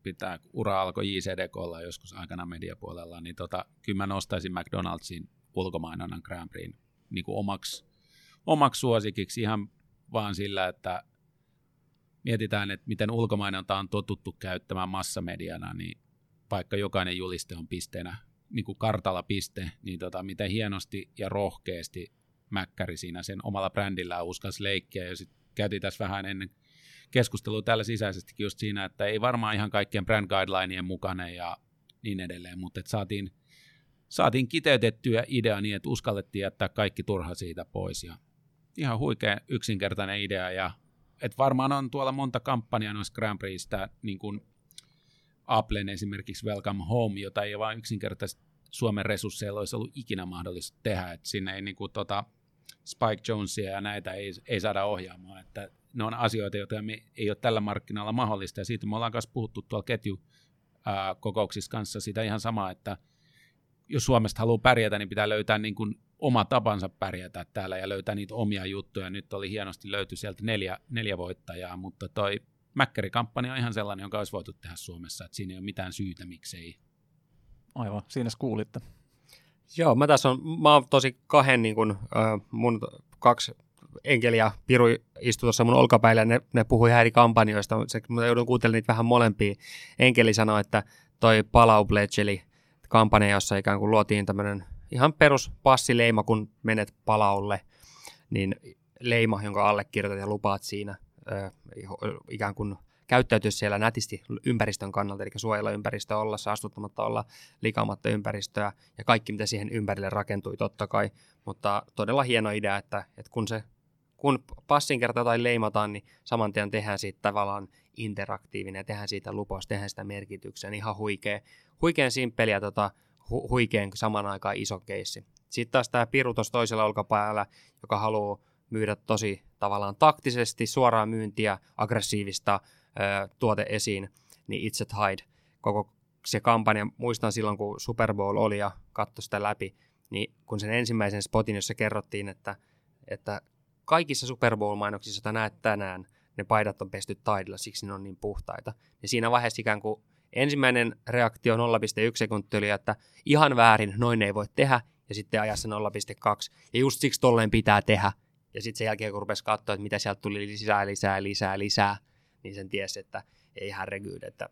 pitää ura alkoi JCDKlla joskus aikana mediapuolella, niin tota, kyllä mä nostaisin McDonald'sin ulkomainonnan Grand Prix niin kuin omaksi, omaksi suosikiksi ihan vaan sillä, että mietitään, että miten ulkomainonta on totuttu käyttämään massamediana, niin vaikka jokainen juliste on pisteenä, niin kuin kartalla piste, niin tota, miten hienosti ja rohkeasti Mäkkäri siinä sen omalla brändillään uskalsi leikkiä. Ja sitten käytiin tässä vähän ennen keskustelua täällä sisäisestikin just siinä, että ei varmaan ihan kaikkien brand guidelineien mukana ja niin edelleen, mutta että saatiin, saatiin kiteytettyä idea niin, että uskallettiin jättää kaikki turha siitä pois. Ja ihan huikea yksinkertainen idea ja et varmaan on tuolla monta kampanjaa noissa Grand Prixistä, niin kuin Applen esimerkiksi Welcome Home, jota ei vaan yksinkertaisesti Suomen resursseilla olisi ollut ikinä mahdollista tehdä, että sinne ei niin kuin, tota, Spike Jonesia ja näitä ei, ei saada ohjaamaan, että ne on asioita, joita me ei ole tällä markkinalla mahdollista, ja siitä me ollaan myös puhuttu tuolla ketjukokouksissa kanssa sitä ihan samaa, että jos Suomesta haluaa pärjätä, niin pitää löytää niin kuin oma tapansa pärjätä täällä ja löytää niitä omia juttuja. Nyt oli hienosti löyty sieltä neljä, neljä voittajaa, mutta toi Mäkkäri-kampanja on ihan sellainen, jonka olisi voitu tehdä Suomessa, että siinä ei ole mitään syytä, miksei. Aivan, siinä kuulitte. Joo, mä tässä on, mä oon tosi kahden niin kun, äh, mun kaksi Enkeli ja Piru istui tuossa mun olkapäillä ja ne, ne puhui ihan eri kampanjoista, se, mä joudun kuuntelemaan niitä vähän molempia. Enkeli sanoi, että toi Palau Pledge, eli kampanja, jossa ikään kuin luotiin tämmöinen ihan perus passileima, kun menet palaulle, niin leima, jonka allekirjoitat ja lupaat siinä ikään kuin käyttäytyä siellä nätisti ympäristön kannalta, eli suojella ympäristöä, olla saastuttamatta, olla likaamatta ympäristöä ja kaikki, mitä siihen ympärille rakentui totta kai. Mutta todella hieno idea, että, että kun se kun passin kerta tai leimataan, niin saman tien tehdään siitä tavallaan interaktiivinen tehdään siitä lupaus, tehdään sitä merkityksen. Ihan huikea, huikean simppeli ja tota, hu- huikean saman aikaan iso keissi. Sitten taas tämä Piru tuossa toisella olkapäällä, joka haluaa myydä tosi tavallaan taktisesti, suoraa myyntiä, aggressiivista ö, tuote esiin, niin It's at Hide. Koko se kampanja, muistan silloin kun Super Bowl oli ja katsoi sitä läpi, niin kun sen ensimmäisen spotin, jossa kerrottiin, että, että kaikissa Super Bowl-mainoksissa, joita näet tänään, ne paidat on pesty taidilla, siksi ne on niin puhtaita. Ja siinä vaiheessa ikään kuin ensimmäinen reaktio 0,1 sekuntia oli, että ihan väärin, noin ei voi tehdä, ja sitten ajassa 0,2, ja just siksi tolleen pitää tehdä. Ja sitten sen jälkeen, kun rupesi katsoa, että mitä sieltä tuli lisää, lisää, lisää, lisää, niin sen tiesi, että ei härrekyyd, että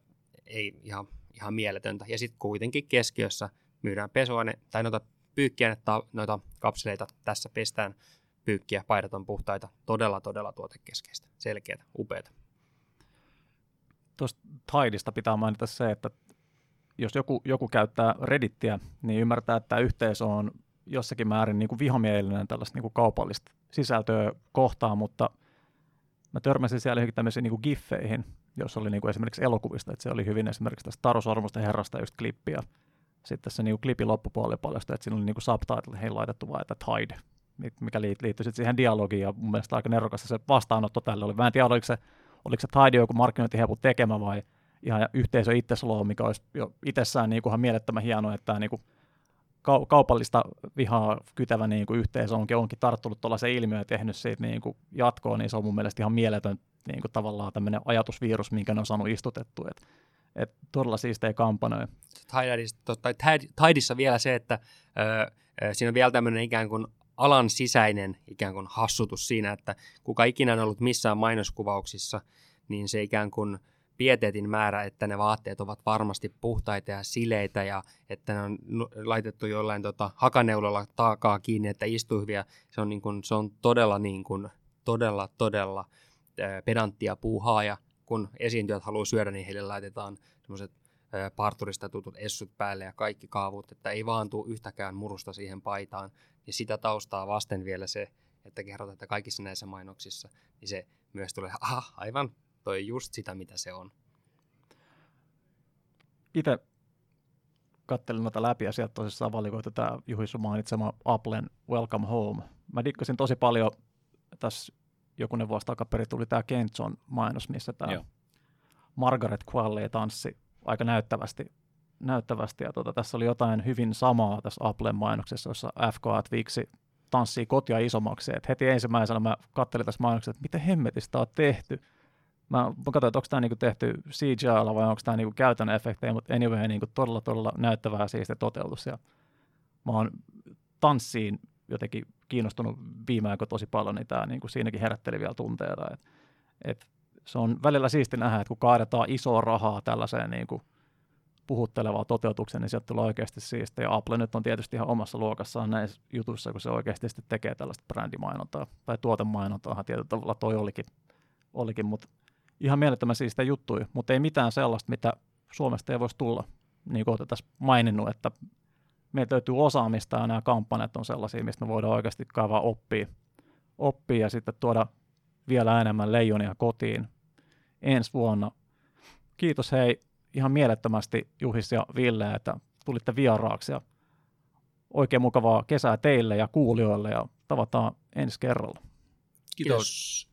ei ihan, ihan mieletöntä. Ja sitten kuitenkin keskiössä myydään pesuaine, tai noita pyykkiä, noita kapseleita tässä pestään pyykkiä, paidat on puhtaita, todella, todella tuotekeskeistä, selkeää, upeata. Tuosta Tidista pitää mainita se, että jos joku, joku käyttää Reddittiä, niin ymmärtää, että tämä yhteisö on jossakin määrin niin kuin vihamielinen tällaista niin kuin kaupallista sisältöä kohtaan, mutta mä törmäsin siellä johonkin tämmöisiin niin kuin giffeihin, jos oli niin kuin esimerkiksi elokuvista, että se oli hyvin esimerkiksi tästä Sormusten herrasta just klippiä. Sitten se niin kuin klipin loppupuolella paljastui, että siinä oli niin kuin subtitle, hei laitettu vaan, että Tide, mikä liittyy sitten siihen dialogiin ja mun mielestä aika nerokasta se vastaanotto tälle oli. Mä en tiedä, oliko se, oliko se Tide joku markkinointihepu tekemä vai ihan yhteisö itse luo, mikä olisi jo itsessään niin kuin mielettömän hienoa, että tämä niin kuin kaupallista vihaa kytävä niin kuin yhteisö onkin, onkin tarttunut tuollaisen ilmiöön ja tehnyt siitä niin kuin jatkoa, niin se on mun mielestä ihan mieletön niin kuin tavallaan tämmöinen ajatusvirus, minkä ne on saanut istutettua. Et, et todella siistejä kampanjoja. Tidissa vielä se, että ö, siinä on vielä tämmöinen ikään kuin alan sisäinen ikään kuin hassutus siinä, että kuka ikinä on ollut missään mainoskuvauksissa, niin se ikään kuin – pieteetin määrä, että ne vaatteet ovat varmasti puhtaita ja sileitä ja että ne on laitettu jollain tota, hakaneulolla taakaa kiinni, että istuu hyviä. Se on, niin kuin, se on todella, niin kuin, todella, todella pedanttia puuhaa ja kun esiintyjät haluaa syödä, niin heille laitetaan semmoiset parturista tutut essut päälle ja kaikki kaavut, että ei vaan tule yhtäkään murusta siihen paitaan. Ja sitä taustaa vasten vielä se, että kerrotaan, että kaikissa näissä mainoksissa, niin se myös tulee, aha, aivan toi just sitä, mitä se on. Itse kattelin noita läpi ja sieltä tosissaan valikoitu tämä Juhi sun mainitsema Applen Welcome Home. Mä dikkasin tosi paljon, tässä jokunen vuosi takaperin tuli tämä Kentson mainos, missä tämä Margaret Qualley tanssi aika näyttävästi, näyttävästi. ja tuota, tässä oli jotain hyvin samaa tässä Applen mainoksessa, jossa FK Twiksi tanssii kotia isommaksi. Et heti ensimmäisenä mä katselin tässä mainoksessa, että miten hemmetistä on tehty – Mä, katsoin, että onko tämä niinku tehty cgi vai onko tämä niinku käytännön efektejä, mutta anyway, niinku todella, todella näyttävää siisti toteutus. Ja mä oon tanssiin jotenkin kiinnostunut viime aikoina tosi paljon, niin tämä niinku siinäkin herätteli vielä tunteita. Et, et se on välillä siisti nähdä, että kun kaadetaan isoa rahaa tällaiseen niinku puhuttelevaan toteutukseen, niin sieltä tulee oikeasti siisti. Ja Apple nyt on tietysti ihan omassa luokassaan näissä jutuissa, kun se oikeasti tekee tällaista brändimainontaa tai tuotemainontaa tietyllä tavalla toi olikin, olikin mutta ihan mielettömän siistä juttuja, mutta ei mitään sellaista, mitä Suomesta ei voisi tulla. Niin kuin tässä maininnut, että meiltä löytyy osaamista ja nämä kampanjat on sellaisia, mistä me voidaan oikeasti kaivaa oppia, oppia ja sitten tuoda vielä enemmän leijonia kotiin ensi vuonna. Kiitos hei ihan mielettömästi Juhis ja Ville, että tulitte vieraaksi ja oikein mukavaa kesää teille ja kuulijoille ja tavataan ensi kerralla. Kiitos. Kiitos.